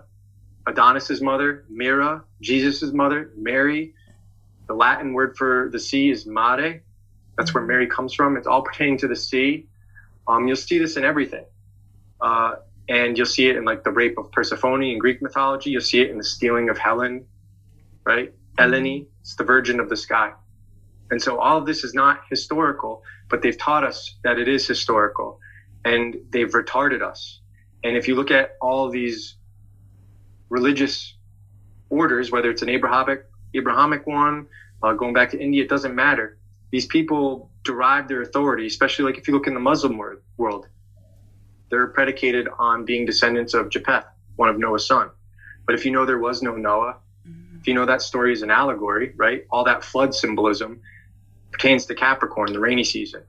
Adonis's mother, Myrrha, Jesus's mother, Mary. The Latin word for the sea is mare. That's where Mary comes from. It's all pertaining to the sea. Um, you'll see this in everything. Uh, and you'll see it in like the rape of Persephone in Greek mythology. You'll see it in the stealing of Helen, right? Eleni, it's the virgin of the sky. And so all of this is not historical, but they've taught us that it is historical and they've retarded us. And if you look at all these religious orders, whether it's an Abrahamic, Abrahamic one, uh, going back to India, it doesn't matter. These people derive their authority, especially like if you look in the Muslim wor- world, they're predicated on being descendants of Japheth, one of Noah's son. But if you know there was no Noah, if you know that story is an allegory, right? All that flood symbolism pertains to Capricorn, the rainy season,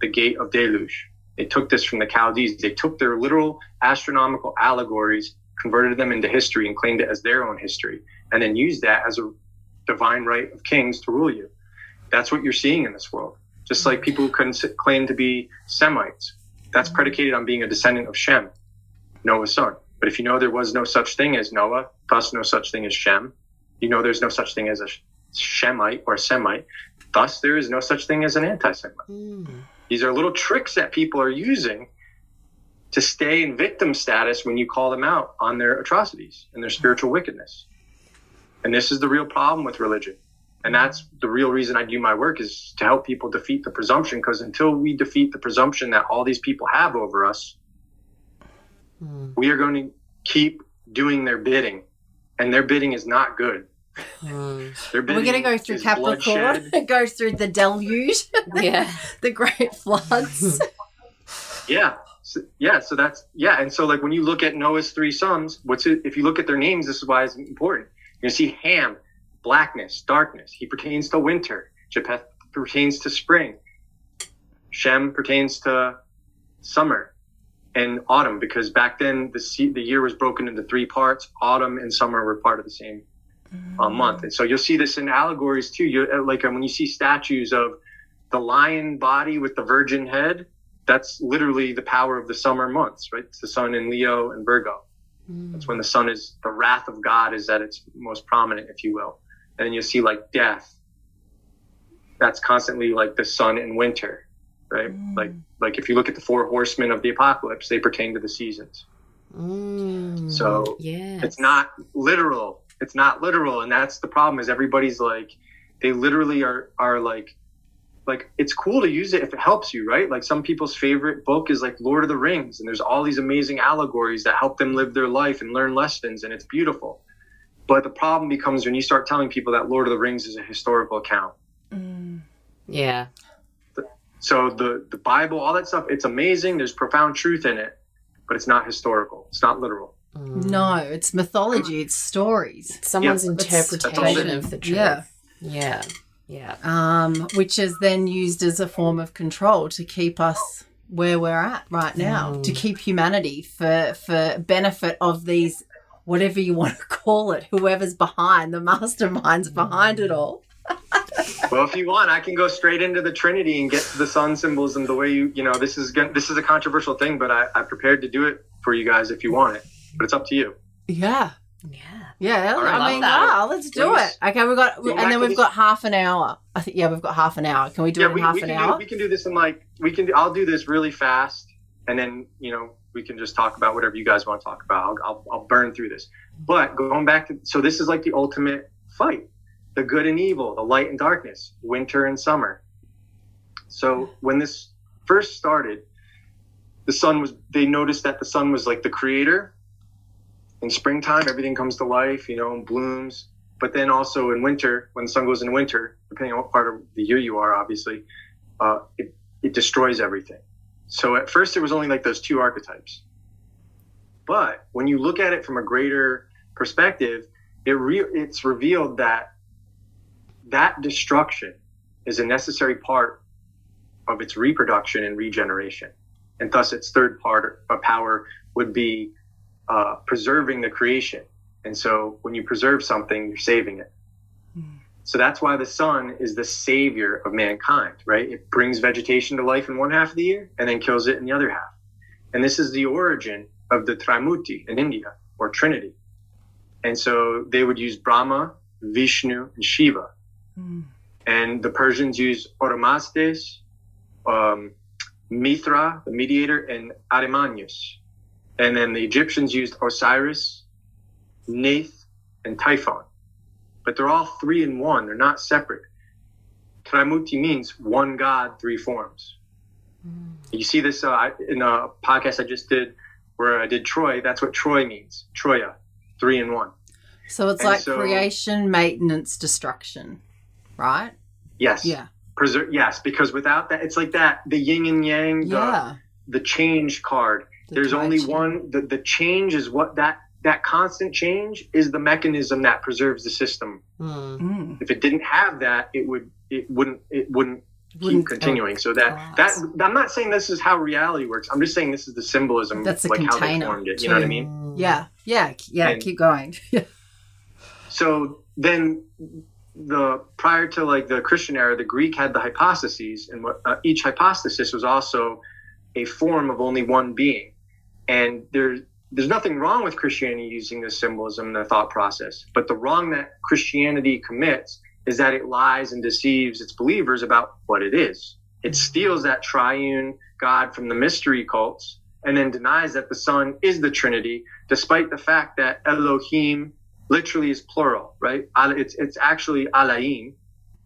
the gate of deluge. They took this from the Chaldees. They took their literal astronomical allegories, converted them into history, and claimed it as their own history, and then used that as a divine right of kings to rule you. That's what you're seeing in this world. Just like people who couldn't claim to be Semites, that's predicated on being a descendant of Shem, Noah's son. But if you know there was no such thing as Noah, thus no such thing as Shem, you know there's no such thing as a Shemite or Semite, thus there is no such thing as an anti Semite. Hmm. These are little tricks that people are using to stay in victim status when you call them out on their atrocities and their spiritual wickedness. And this is the real problem with religion. And that's the real reason I do my work is to help people defeat the presumption. Because until we defeat the presumption that all these people have over us, hmm. we are going to keep doing their bidding. And their bidding is not good. Their We're going to go through Capricorn, bloodshed. go through the deluge, Yeah. the great floods. Yeah. So, yeah. So that's, yeah. And so, like, when you look at Noah's three sons, what's it, if you look at their names, this is why it's important. You're going to see Ham, blackness, darkness. He pertains to winter. Japheth pertains to spring. Shem pertains to summer and autumn because back then the se- the year was broken into three parts. Autumn and summer were part of the same uh, month, and so you'll see this in allegories too. You uh, like uh, when you see statues of the lion body with the virgin head. That's literally the power of the summer months, right? It's the sun in Leo and Virgo. That's when the sun is the wrath of God is at its most prominent, if you will. And then you'll see like death. That's constantly like the sun in winter, right? Like like if you look at the four horsemen of the apocalypse, they pertain to the seasons. Mm, So, yeah, It's not literal. It's not literal, and that's the problem. Is everybody's like, they literally are are like, like it's cool to use it if it helps you, right? Like some people's favorite book is like Lord of the Rings, and there's all these amazing allegories that help them live their life and learn lessons, and it's beautiful. But the problem becomes when you start telling people that Lord of the Rings is a historical account. Mm. Yeah. So the the Bible, all that stuff, it's amazing. There's profound truth in it, but it's not historical. It's not literal. No, it's mythology. It's stories. It's Someone's Yeah, interpretation that's of the truth. Yeah. Yeah. Yeah. um, which is then used as a form of control to keep us where we're at right now, Mm. to keep humanity for for benefit of these whatever you want to call it, whoever's behind the masterminds behind it all. Well, if you want, I can go straight into the Trinity and get to the sun symbolism the way you you know this is gon- this is a controversial thing, but I, I'm prepared to do it for you guys if you want it. But it's up to you. Yeah. Yeah. Yeah, All right. I Love mean, that. wow, let's do Please. it. Okay, we've got, Go and then we've got half an hour. I think, yeah, we've got half an hour. Can we do yeah, it in we, half we an can hour? do, we can do this in like we can. I'll do this really fast, and then you know we can just talk about whatever you guys want to talk about. I'll, I'll, I'll burn through this. But going back to so this is like the ultimate fight: the good and evil, the light and darkness, winter and summer. So when this first started, the sun was. They noticed that the sun was like the creator. In springtime, everything comes to life, you know, and blooms. But then also in winter, when the sun goes in winter, depending on what part of the year you are, obviously, uh, it, it destroys everything. So at first, there was only like those two archetypes. But when you look at it from a greater perspective, it re- it's revealed that that destruction is a necessary part of its reproduction and regeneration. And thus, its third part of power would be uh, preserving the creation. And so, when you preserve something, you're saving it. So that's why the sun is the savior of mankind, right? It brings vegetation to life in one half of the year and then kills it in the other half. And this is the origin of the Trimurti in India, or Trinity. And so they would use Brahma, Vishnu, and Shiva. And the Persians use Oromasdes, um, Mithra, the mediator, and Arimanes. And then the Egyptians used Osiris, Nath, and Typhon. But they're all three in one, they're not separate. Trimurti means one God, three forms. You see this uh, in a podcast I just did where I did Troy. That's what Troy means. Troya, three in one. So it's And like so- creation, maintenance, destruction, right? Yes. Yeah. Preser- yes, because without that, it's like that the yin and yang, the, Yeah. the change card. The There's only Tai Chi. one. The, the change is what that that constant change is the mechanism that preserves the system. Mm. If it didn't have that, it would it wouldn't it wouldn't Wouldn't- keep continuing. So that Class. that I'm not saying this is how reality works. I'm just saying this is the symbolism, That's the like how they container, formed it. You know what I mean? Yeah. Yeah. Yeah. And- keep going. Yeah. So then the prior to like the Christian era, the Greek had the hypostases, and what, uh, each hypostasis was also a form of only one being. And there's there's nothing wrong with Christianity using the symbolism in the thought process, but the wrong that Christianity commits is that it lies and deceives its believers about what it is. It steals that triune God from the mystery cults and then denies that the Son is the Trinity, despite the fact that Elohim literally is plural, right? It's it's actually Aleim,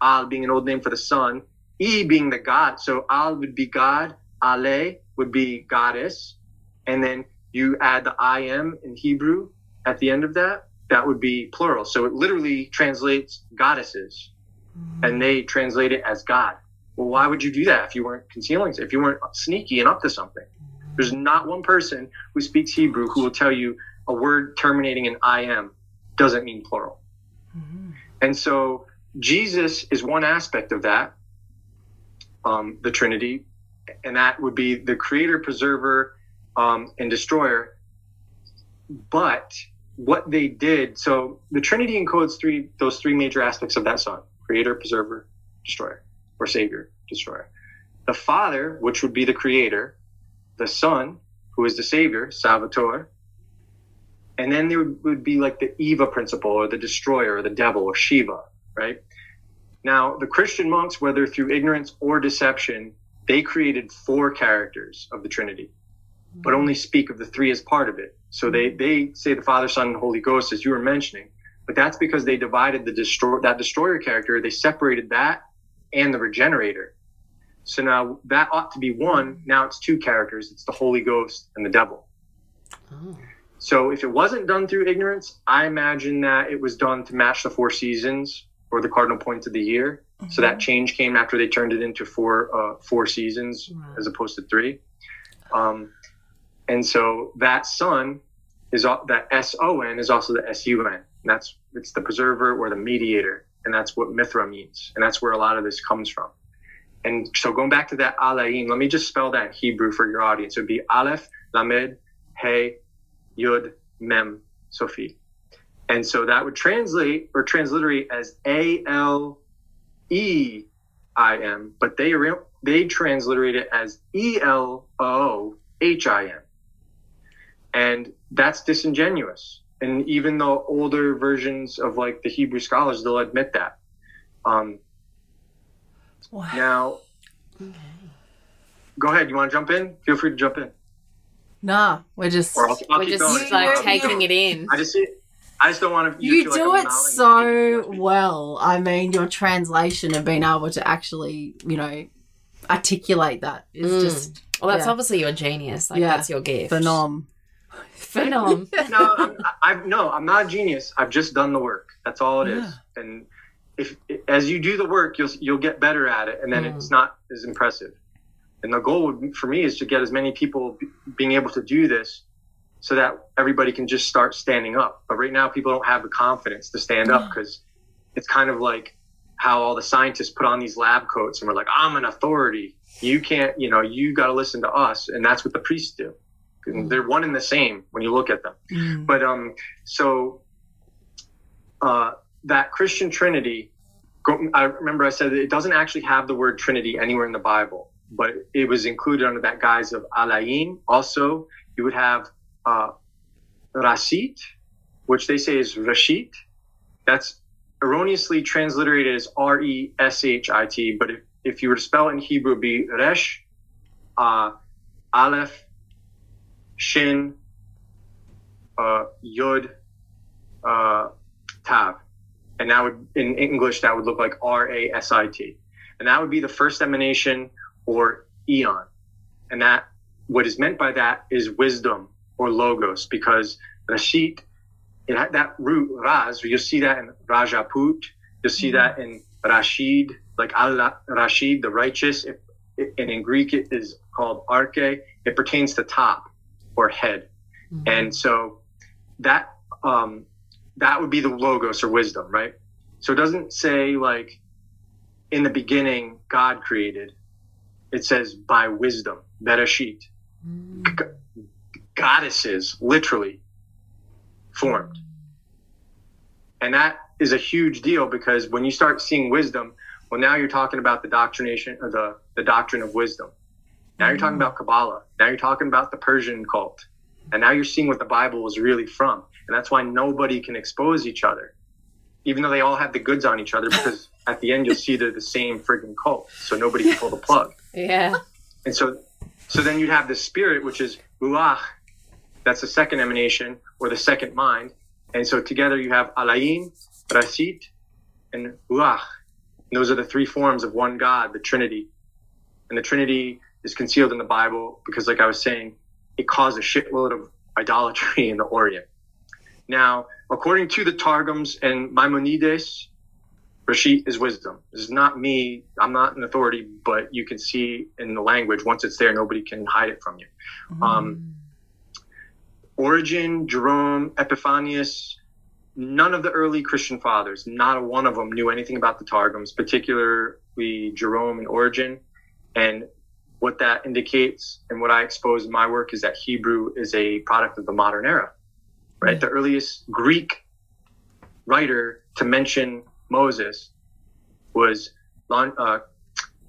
Al being an old name for the Son, E being the God. So Al would be God, Ale would be goddess, and then you add the I am in Hebrew at the end of that. That would be plural. So it literally translates goddesses, mm-hmm. and they translate it as God. Well, why would you do that if you weren't concealing, if you weren't sneaky and up to something? Mm-hmm. There's not one person who speaks Hebrew who will tell you a word terminating in I am doesn't mean plural. Mm-hmm. And so Jesus is one aspect of that, um, the Trinity, and that would be the creator, preserver, um, and destroyer. But what they did, so the Trinity encodes three those three major aspects of that song: creator, preserver, destroyer, or savior, destroyer. The Father, which would be the creator, the Son, who is the savior, Salvator, and then there would, would be like the Eva principle or the destroyer or the devil or Shiva, right? Now, the Christian monks, whether through ignorance or deception, they created four characters of the Trinity, but only speak of the three as part of it. So they, they say the Father, Son, and Holy Ghost, as you were mentioning, but that's because they divided the destroy that destroyer character, they separated that and the regenerator. So now that ought to be one. Now it's two characters. It's the Holy Ghost and the devil. Oh. So if it wasn't done through ignorance, I imagine that it was done to match the four seasons or the cardinal points of the year. So that change came after they turned it into four uh, four seasons Wow. as opposed to three. Um, and so that sun is that S O N is also the S U N. That's it's the preserver or the mediator, and that's what Mithra means, and that's where a lot of this comes from. And so going back to that Aleim, let me just spell that in Hebrew for your audience. It would be Aleph, Lamed, He, Yud, Mem, Sofit. And so that would translate or transliterate as A L E I M, but they they transliterate it as E L O H I M. And that's disingenuous. And even the older versions of like the Hebrew scholars, they'll admit that. Um, Wow. now, go ahead. You want to jump in? Feel free to jump in. Nah, we're just. Or I'll, I'll We're just going. like You- taking it in. I just see. I just don't want to. You feel like do I'm it so well. I mean, your translation of being able to actually, you know, articulate that is Mm. just Well, that's Yeah. obviously your genius. Like Yeah. that's your gift. phenom. Phenom. no, I'm, I've no, I'm not a genius. I've just done the work. That's all it is. And if as you do the work, you'll you'll get better at it, and then Mm. it's not as impressive. And the goal for me is to get as many people b- being able to do this, so that everybody can just start standing up. But right now, people don't have the confidence to stand up because it's kind of like how all the scientists put on these lab coats and we're like, I'm an authority. You can't, you know, you got to listen to us, and that's what the priests do. And They're one and the same when you look at them. Mm. But um, so uh, that Christian Trinity, I remember I said it doesn't actually have the word Trinity anywhere in the Bible, but it was included under that guise of Aleim. Also, you would have uh, Rasit, which they say is Rashit. That's erroneously transliterated as R E S H I T, but if, if you were to spell it in Hebrew, it'd be Resh, uh, Aleph, Shin, uh, Yud, uh, Tav. And that would, in English, that would look like R A S I T. And that would be the first emanation or eon. And that, what is meant by that is wisdom or logos, because Rashid, it had that root Raz, you'll see that in Rajaput, you'll see that in Rashid, like Allah Rashid, the righteous. It, it- and in Greek, it is called Arche. It pertains to top or head. And so that um, that would be the logos or wisdom, right? So it doesn't say like in the beginning God created. It says by wisdom, Bereshit. G- goddesses literally formed. And that is a huge deal because when you start seeing wisdom, well now you're talking about the doctrination or the, the doctrine of wisdom. Now you're talking about Kabbalah. Now you're talking about the Persian cult. And now you're seeing what the Bible was really from. And that's why nobody can expose each other, even though they all have the goods on each other, because at the end you'll see they're the same friggin' cult. So nobody can pull the plug. Yeah. And so, so then you'd have the spirit, which is ruach. That's the second emanation or the second mind. And so together you have Aleim, rasit, and ruach. And those are the three forms of one God, the Trinity. And the Trinity is concealed in the Bible because, like I was saying, it caused a shitload of idolatry in the Orient. Now, according to the Targums and Maimonides, Rashid is wisdom. This is not me. I'm not an authority, but you can see in the language, once it's there, nobody can hide it from you. Um, Origen, Jerome, Epiphanius, none of the early Christian fathers, not one of them knew anything about the Targums, particularly Jerome and Origen. And what that indicates and what I expose in my work is that Hebrew is a product of the modern era, right? The earliest Greek writer to mention Moses was uh,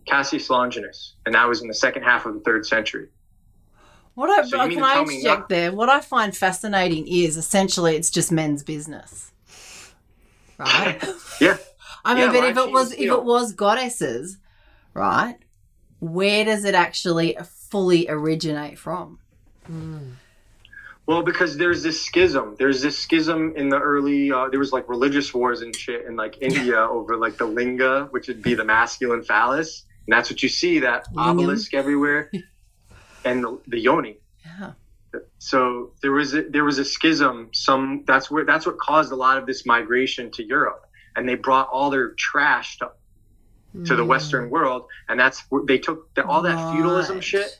Cassius Longinus, and that was in the second half of the third century. What I, So can I interject not- there? What I find fascinating is essentially it's just men's business, right? Yeah. I mean, Yeah, but well, if it was if it was goddesses, right? Where does it actually fully originate from? Well, because there's this schism. There's this schism in the early. Uh, there was like religious wars and shit in like India over like the linga, which would be the masculine phallus, and that's what you see that obelisk everywhere, and the, the yoni. Yeah. so there was a, there was a schism. Some that's where that's what caused a lot of this migration to Europe, and they brought all their trash to, to the Mm. Western world, and that's where they took the, all that feudalism shit.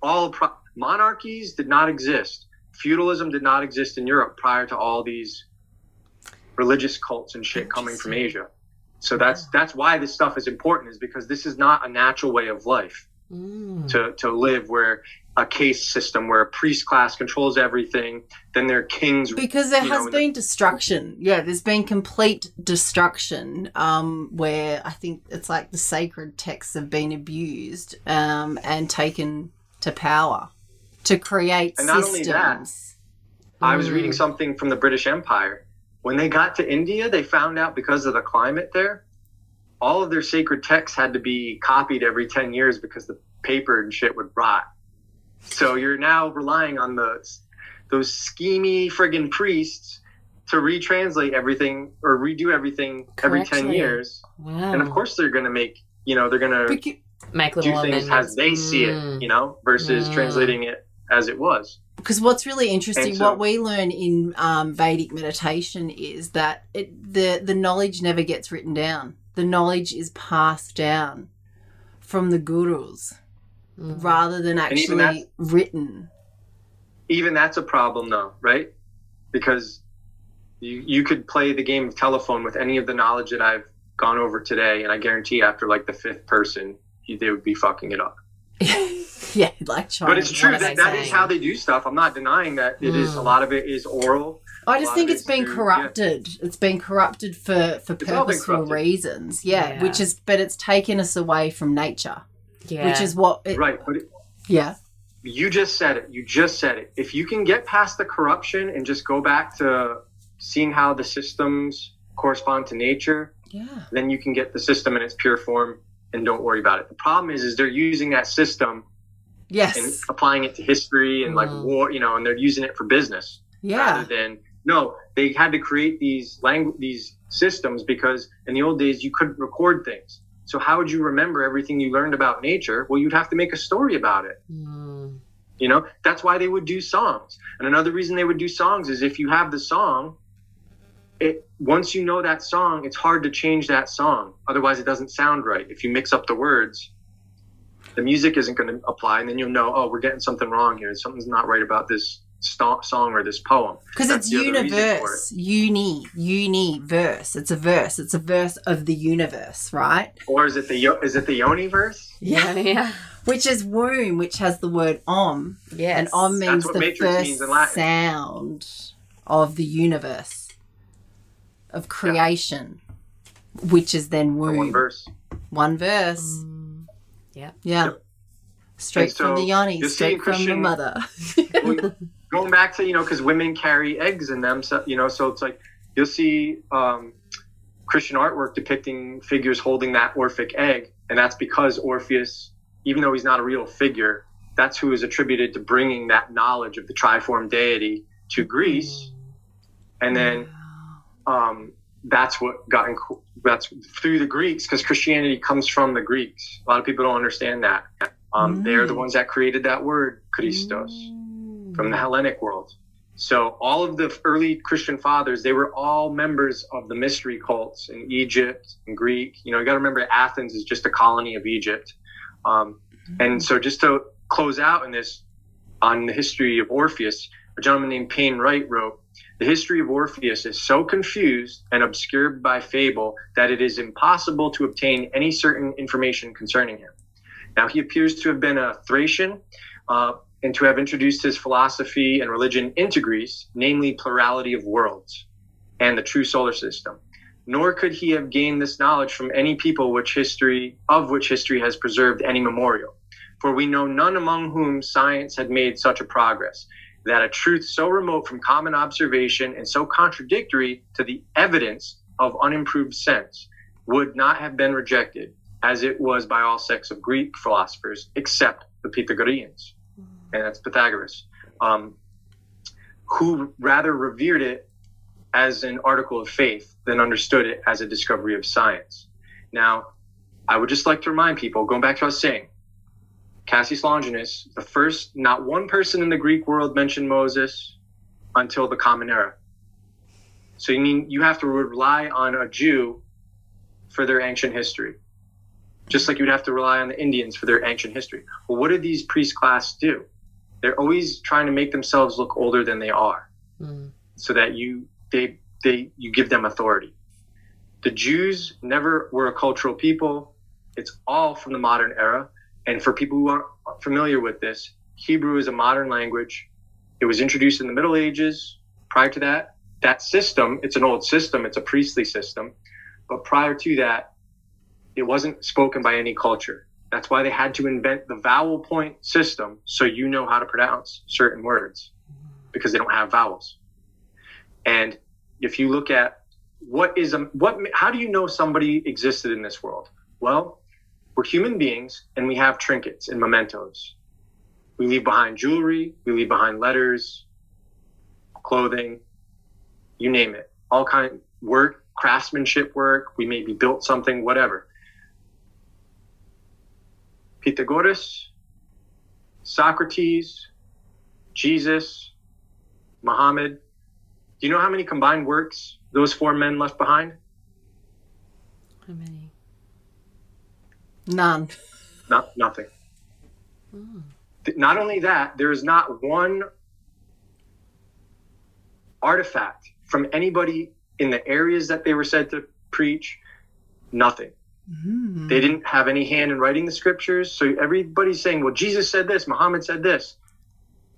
All pro- monarchies did not exist. Feudalism did not exist in Europe prior to all these religious cults and shit coming from Asia. So that's that's why this stuff is important, is because this is not a natural way of life Mm. to, to live where a caste system where a priest class controls everything then there are kings because there has know, been destruction. Yeah there's been complete destruction um where i think it's like the sacred texts have been abused um and taken to power to create And not systems only that, i was Mm. reading something from the british empire. When they got to india they found out because of the climate there all of their sacred texts had to be copied every 10 years because the paper and shit would rot so you're now relying on the those schemy friggin' priests to retranslate everything or redo everything every 10 years Wow. and of course they're going to make you know they're going to Beca- do things amendments. as they see it, Mm. you know, versus Mm. translating it as it was. because what's really interesting so- what we learn in um, vedic meditation is that it, the the knowledge never gets written down the knowledge is passed down from the gurus Mm. rather than And even actually written Even that's a problem, though, right? Because you you could play the game of telephone with any of the knowledge that I've gone over today, and I guarantee after like the fifth person, he, they would be fucking it up. yeah like China. But it's true what that they that is how they do stuff. I'm not denying that it is a Mm. lot of it is oral. I just think it's it's been through- corrupted. It's been corrupted for for It's purposeful corrupted. reasons. Yeah, Yeah. which is but it's taken us away from nature, Yeah. which is what. It, Right, but it, Yeah. you just said it. You just said it. If you can get past the corruption and just go back to seeing how the systems correspond to nature, Yeah. then you can get the system in its pure form and don't worry about it. The problem is, is they're using that system yes and Yes. applying it to history and like Mm. war, you know, and they're using it for business Yeah. rather than no. They had to create these language, these systems because in the old days you couldn't record things. So how would you remember everything you learned about nature? Well, you'd have to make a story about it. Mm. You know, that's why they would do songs. And another reason they would do songs is if you have the song, it once you know that song, it's hard to change that song. Otherwise, it doesn't sound right. If you mix up the words, the music isn't going to apply, and then you'll know, oh, we're getting something wrong here. Something's not right about this sto- song or this poem. Because it's the other reason for universe, uni, uni verse. It's a verse. It's a verse of the universe, right? Or is it the yo- is it the Yoni verse? Yeah. Yeah. Which is womb, which has the word om, Yes. and om means what the first means in sound of the universe, of creation, which is then The womb. one verse. One verse. Mm. Yeah. Yep. Straight And from the so yoni, straight from the Christian- mother. going back to you know because women carry eggs in them so you know so it's like you'll see um, christian artwork depicting figures holding that orphic egg and that's because orpheus even though he's not a real figure that's who is attributed to bringing that knowledge of the triform deity to greece. And then um, that's what got in, that's through the greeks because christianity comes from the greeks. A lot of people don't understand that. Um, they're the Mm. ones that created that word christos from the Hellenic world. So all of the early Christian fathers, they were all members of the mystery cults in Egypt and Greek. You know, you got to remember Athens is just a colony of Egypt. Um, and so just to close out in this on the history of Orpheus, a gentleman named Payne Knight wrote, the history of Orpheus is so confused and obscured by fable that it is impossible to obtain any certain information concerning him. Now, he appears to have been a Thracian, uh, and to have introduced his philosophy and religion into Greece, namely plurality of worlds and the true solar system. Nor could he have gained this knowledge from any people which history of which history has preserved any memorial. For we know none among whom science had made such a progress, that a truth so remote from common observation and so contradictory to the evidence of unimproved sense would not have been rejected, as it was by all sects of Greek philosophers, except the Pythagoreans and that's Pythagoras, um, who rather revered it as an article of faith than understood it as a discovery of science. Now, I would just like to remind people, going back to what I was saying, Cassius Longinus, the first, not one person in the Greek world mentioned Moses until the Common Era. So you mean you have to rely on a Jew for their ancient history, just like you'd have to rely on the Indians for their ancient history. Well, what did these priest class do? They're always trying to make themselves look older than they are, Mm. so that you they they you give them authority. The Jews never were a cultural people. It's all from the modern era. And for people who aren't familiar with this, Hebrew is a modern language. It was introduced in the Middle Ages. Prior to that, that system, it's an old system, it's a priestly system. But prior to that, it wasn't spoken by any culture. That's why they had to invent the vowel point system so you know how to pronounce certain words because they don't have vowels. And if you look at what is a what how do you know somebody existed in this world? Well, we're human beings and we have trinkets and mementos. We leave behind jewelry, we leave behind letters, clothing, you name it. All kind work, craftsmanship work, we maybe built something, whatever. Pythagoras, Socrates, Jesus, Muhammad. Do you know how many combined works those four men left behind? How many? None. Not nothing. Hmm. Th- Not only that, there is not one artifact from anybody in the areas that they were said to preach. Nothing. Mm. They didn't have any hand in writing the scriptures. So everybody's saying, well, Jesus said this, Muhammad said this.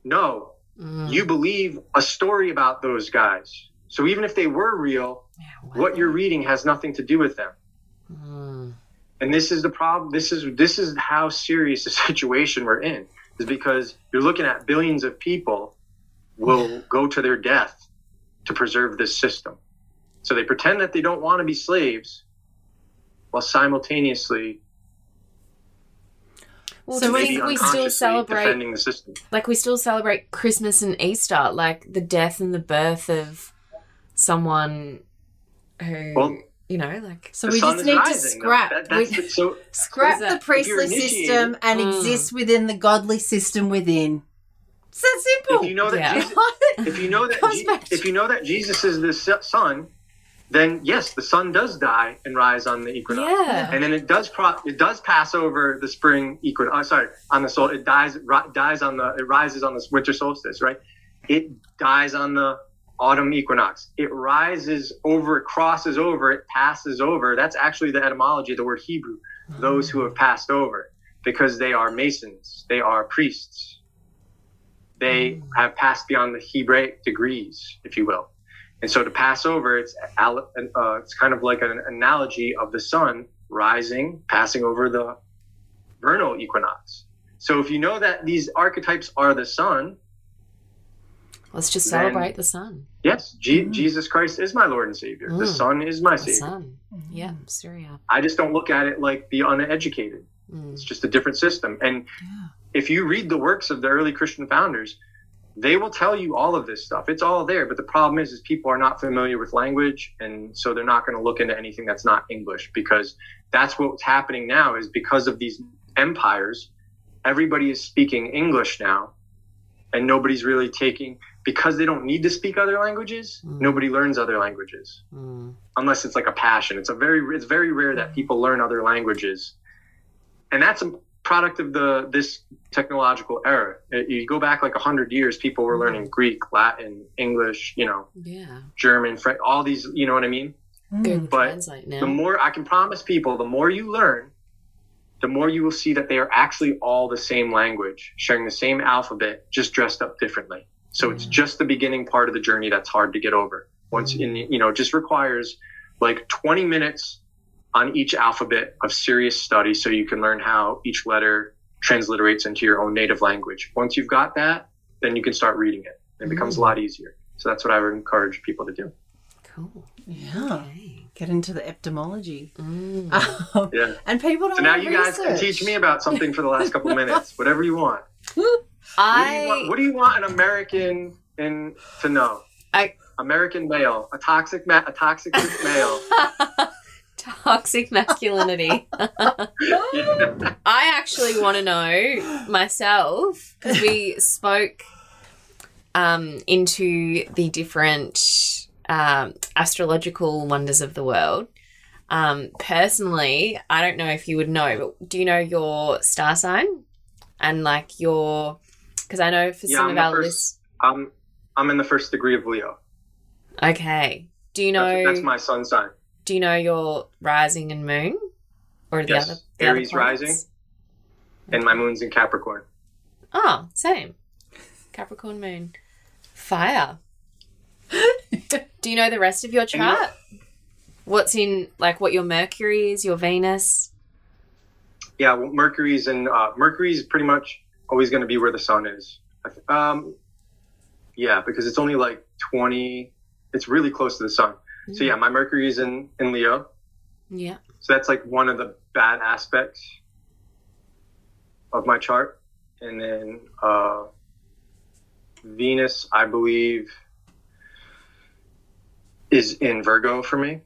No, Mm. you believe a story about those guys. So even if they were real, Yeah, what you're reading has nothing to do with them. Mm. And this is the problem. This is this is how serious the situation we're in. Is because you're looking at billions of people will go to their death to preserve this system. So they pretend that they don't want to be slaves, while simultaneously Well, So do you we- think we still celebrate defending the system. like we still celebrate Christmas and Easter, like the death and the birth of someone who Well, you know, like So we just need to rising, though. scrap. That- we- the- so scrap the priestly If you're initiated- system and Mm. exist within the godly system within. It's that simple. if you know that Yeah. Jesus, if you know that Je- if you know that Jesus is the son, then yes, the sun does die and rise on the equinox. yeah. and then it does pro- it does pass over the spring equinox. Oh, uh, sorry, on the sol, it dies ri- dies on the it rises on the winter solstice, right? It dies on the autumn equinox. It rises over, it crosses over, it passes over. That's actually the etymology of the word Hebrew. Those who have passed over, because they are masons, they are priests. They mm. have passed beyond the Hebraic degrees, if you will. And so to pass over, it's uh, it's kind of like an analogy of the sun rising, passing over the vernal equinox. So if you know that these archetypes are the sun, Let's just then- celebrate the sun. yes, Je- Mm. Jesus Christ is my Lord and Savior. The Mm. sun is my The Savior. sun. Yeah, Syria. I just don't look at it like the uneducated. Mm. It's just a different system. And Yeah. if you read the works of the early Christian founders, they will tell you all of this stuff. It's all there. But the problem is, is people are not familiar with language, and so they're not going to look into anything that's not English because that's what's happening now. Is because of these empires, everybody is speaking English now, and nobody's really taking because they don't need to speak other languages. Mm. Nobody learns other languages Mm. unless it's like a passion. It's a very it's very rare that people learn other languages, and that's product of the this technological era. You go back like hundred years, people were learning Greek, Latin, English, you know, Yeah. German, French, all these. You know what I mean? Google But. The more I can promise people, the more you learn, the more you will see that they are actually all the same language, sharing the same alphabet, just dressed up differently. So it's just the beginning part of the journey that's hard to get over. Once in, you know, just requires like 20 minutes on each alphabet of serious study so you can learn how each letter transliterates into your own native language. Once you've got that, then you can start reading it. It becomes a lot easier. So that's what I would encourage people to do. cool. Yeah. Okay. Get into the etymology. Mm. Um, Yeah. and people don't So now wanna you guys can teach me about something for the last couple minutes, whatever you want. What do you I want, what do you want an American in to know? I- American male, a toxic ma- a toxic male. Toxic masculinity. I actually want to know myself because we spoke um, into the different um, astrological wonders of the world. Um, personally, I don't know if you would know, but do you know your star sign and like your? Because I know for Yeah, some I'm of our lists. I'm I'm in the first degree of Leo. Okay. Do you know? That's, that's my sun sign. Do you know your rising and moon, or the Yes. other the other Aries planets? rising. And my moon's in Capricorn. Oh, same. Capricorn moon. Fire. Do you know the rest of your chart? What's in like what your Mercury is, your Venus? Yeah, well, Mercury's in uh, Mercury's pretty much always going to be where the sun is. Um, yeah, because it's only like twenty. It's really close to the sun. So yeah, my Mercury's in in Leo. Yeah. So that's like one of the bad aspects of my chart. And then uh, Venus, I believe, is in Virgo for me.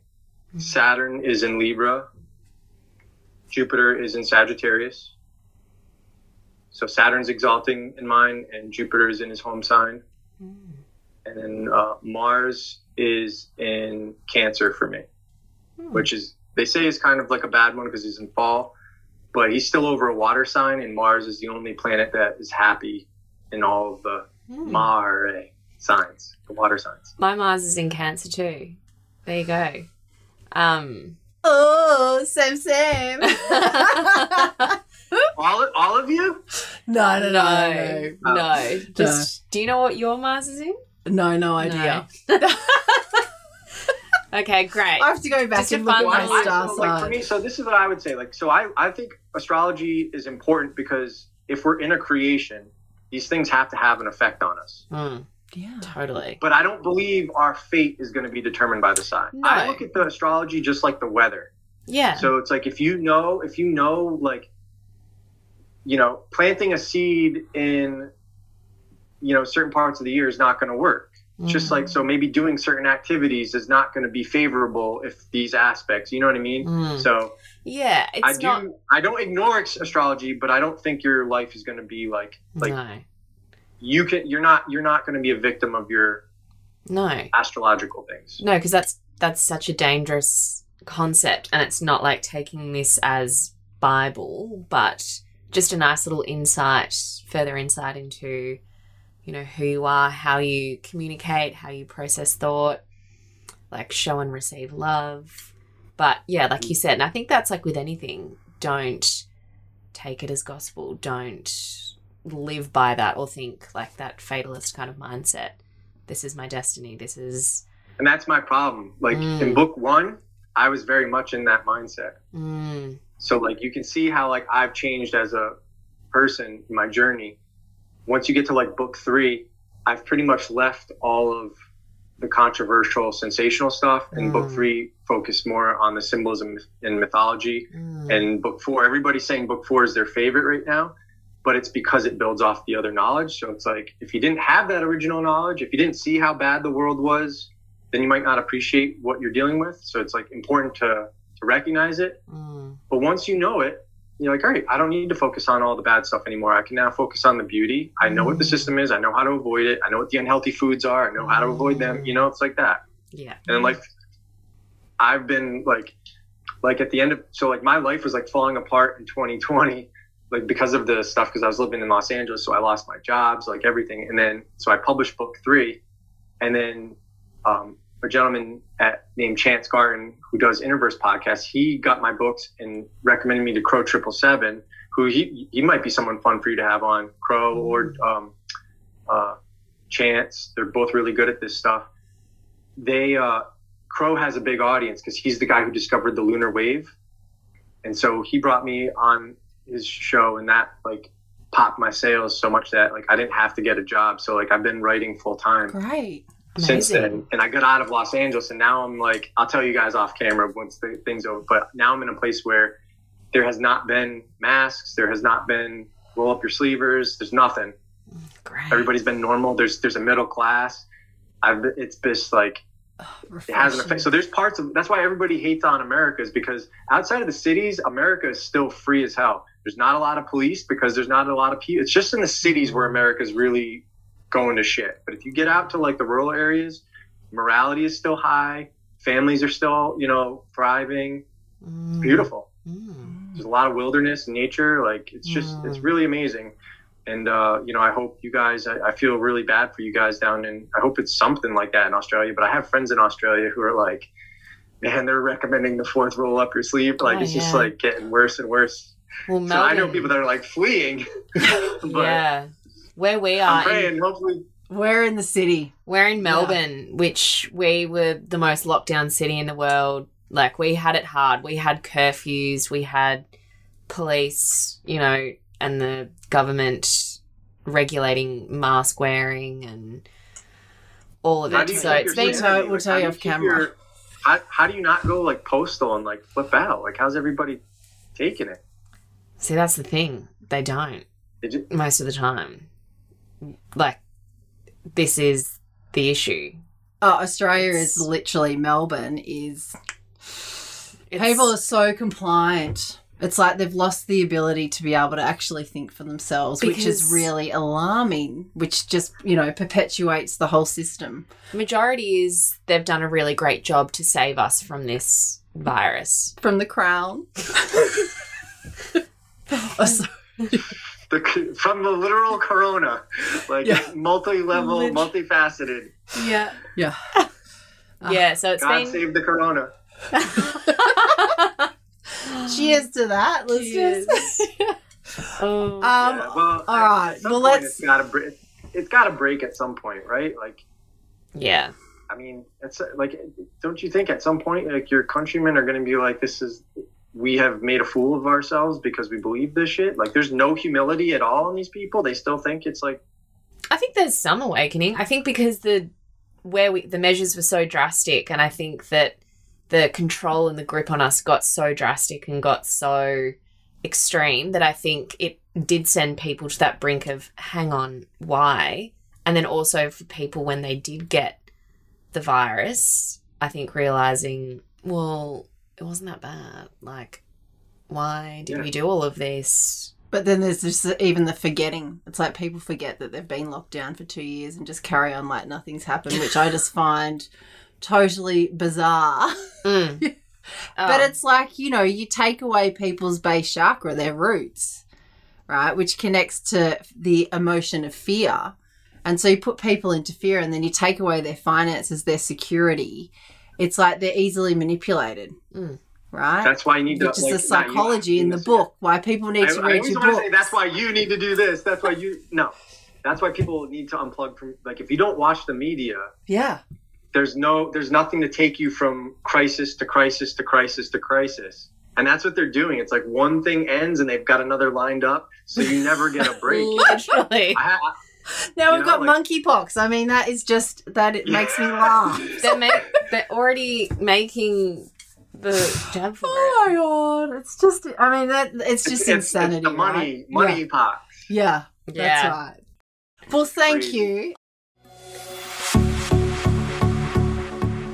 Saturn is in Libra. Jupiter is in Sagittarius. So Saturn's exalting in mine, and Jupiter is in his home sign. And then uh, Mars is in Cancer for me which is they say is kind of like a bad one because he's in fall, but he's still over a water sign, and Mars is the only planet that is happy in all of the Mare signs, the water signs. My Mars is in Cancer too. There you go. Um Oh, same, same. All, all of you? no, no, no, no, no, no. Just do you know what your Mars is in? No, no idea. Okay, great. I have to go back Just and look at my little- I- star so, like for me, so this is what I would say. Like, so I, I think astrology is important because if we're in a creation, these things have to have an effect on us. Mm, Yeah. totally. But I don't believe our fate is going to be determined by the sign. No. I look at the astrology just like the weather. Yeah. So it's like if you know, if you know, like, you know, planting a seed in, you know, certain parts of the year is not going to work. Mm. Just like so, maybe doing certain activities is not going to be favorable if these aspects. You know what I mean? Mm. So Yeah, I it's do. not I don't ignore astrology, but I don't think your life is going to be like like no. you can. You're not. You're not going to be a victim of your No. astrological things. No, because that's that's such a dangerous concept, and it's not like taking this as Bible, but just a nice little insight, further insight into, you know, who you are, how you communicate, how you process thought, like show and receive love. But yeah, like you said, and I think that's like with anything, don't take it as gospel. Don't live by that or think like that fatalist kind of mindset. This is my destiny. This is And that's my problem. Like Mm. in book one, I was very much in that mindset. Mm, So like you can see how like I've changed as a person in my journey. Once you get to like book three, I've pretty much left all of the controversial, sensational stuff. And book Mm. three focused more on the symbolism and mythology. mm, And book four, everybody's saying book four is their favorite right now, but it's because it builds off the other knowledge. So it's like if you didn't have that original knowledge, if you didn't see how bad the world was, then you might not appreciate what you're dealing with. So it's like important to to recognize it. mm, But once you know it, you're like, all right, I don't need to focus on all the bad stuff anymore. I can now focus on the beauty. I know what the Mm. system is. I know how to avoid it. I know what the unhealthy foods are. I know how to avoid them. You know, it's like that. yeah. And like I've been like like at the end of so like my life was like falling apart in 2020 like because of the stuff because I was living in Los Angeles so I lost my jobs like everything and then so I published book 3 and then um a gentleman at named Chance Garton who does InnerVerse podcast he got my books and recommended me to Crow Triple Seven who he he might be someone fun for you to have on. Crow or um uh Chance they're both really good at this stuff. They uh Crow has a big audience because he's the guy who discovered the lunar wave. And so he brought me on his show and that like popped my sales so much that like I didn't have to get a job. So like I've been writing full time Great. since then. And I got out of Los Angeles and now I'm like, I'll tell you guys off camera once the thing's over. But now I'm in a place where there has not been masks, there has not been roll up your sleevers, there's nothing Great. everybody's been normal. There's there's a middle class. I've it's just like it has an effect. So there's parts of that's why everybody hates on America is because outside of the cities, America is still free as hell. There's not a lot of police because there's not a lot of people. It's just in the cities where America's really going to shit. But if you get out to like the rural areas, morality is still high. Families are still, you know, thriving. Mm. Beautiful. Mm. There's a lot of wilderness and nature. Like it's just, it's Mm. really amazing. And uh, you know, I hope you guys. I, I feel really bad for you guys down in. I hope it's something like that in Australia. But I have friends in Australia who are like, man, they're recommending the fourth roll up your sleeve. Like Oh, it's just like getting worse and worse. Well, So I know people that are like fleeing. but yeah, where we are, I'm in- Hopefully, We're in the city. we're in Melbourne, which we were the most locked down city in the world. Like we had it hard. We had curfews. We had police, you know, and the government regulating mask wearing and all of how it. So keep it's your been So sanity? we'll tell how you do off camera. your- how, how do you not go like postal and like flip out? Like how's everybody taking it? see that's the thing. They don't. Did most of the time. Like, this is the issue. Oh, Australia It's- is literally Melbourne is people are so compliant. It's like they've lost the ability to be able to actually think for themselves, which is really alarming, which just, you know, perpetuates the whole system. majority is they've done a really great job to save us from this virus. From the crown. Oh, the from the literal corona, like Yeah. multi-level, Lit- multifaceted. Yeah. yeah. Yeah, so it's God been save the corona. Cheers to that, listeners. oh, Um, yeah, well, all right. Well, let's. It's got to break. It's to break at some point, right? Like, yeah. I mean, it's like, don't you think at some point, like your countrymen are going to be like, this is. We have made a fool of ourselves because we believe this shit. Like, there's no humility at all in these people. They still think it's like I think there's some awakening. I think because the where we the measures were so drastic and I think that the control and the grip on us got so drastic and got so extreme that I think it did send people to that brink of hang on, why? And then also for people when they did get the virus, I think realizing, well, it wasn't that bad. Like, why did Yeah. we do all of this? But then there's just even the forgetting. It's like people forget that they've been locked down for two years and just carry on like nothing's happened, which I just find totally bizarre. Mm. But Oh. it's like, you know, you take away people's base chakra, their roots, right? Which connects to the emotion of fear. And so you put people into fear and then you take away their finances, their security. It's like they're easily manipulated, Mm. right? that's why you need Which to. is like, the psychology in the this- book, why people need I, to read always your book. that's why you need to do this. That's why you no. That's why people need to unplug from like if you don't watch the media, Yeah. there's no there's nothing to take you from crisis to crisis to crisis to crisis. And that's what they're doing. It's like one thing ends and they've got another lined up, so you never get a break. Literally. I, I, Now You we've know, got like- monkeypox. I mean, that is just, that it makes me laugh. they're, ma- they're already making the jab for oh it. Oh my god! It's just, I mean, that it's just it's, it's- insanity. It's the money, right? money pot. Yeah, yeah, that's right. Well, thank Crazy. you.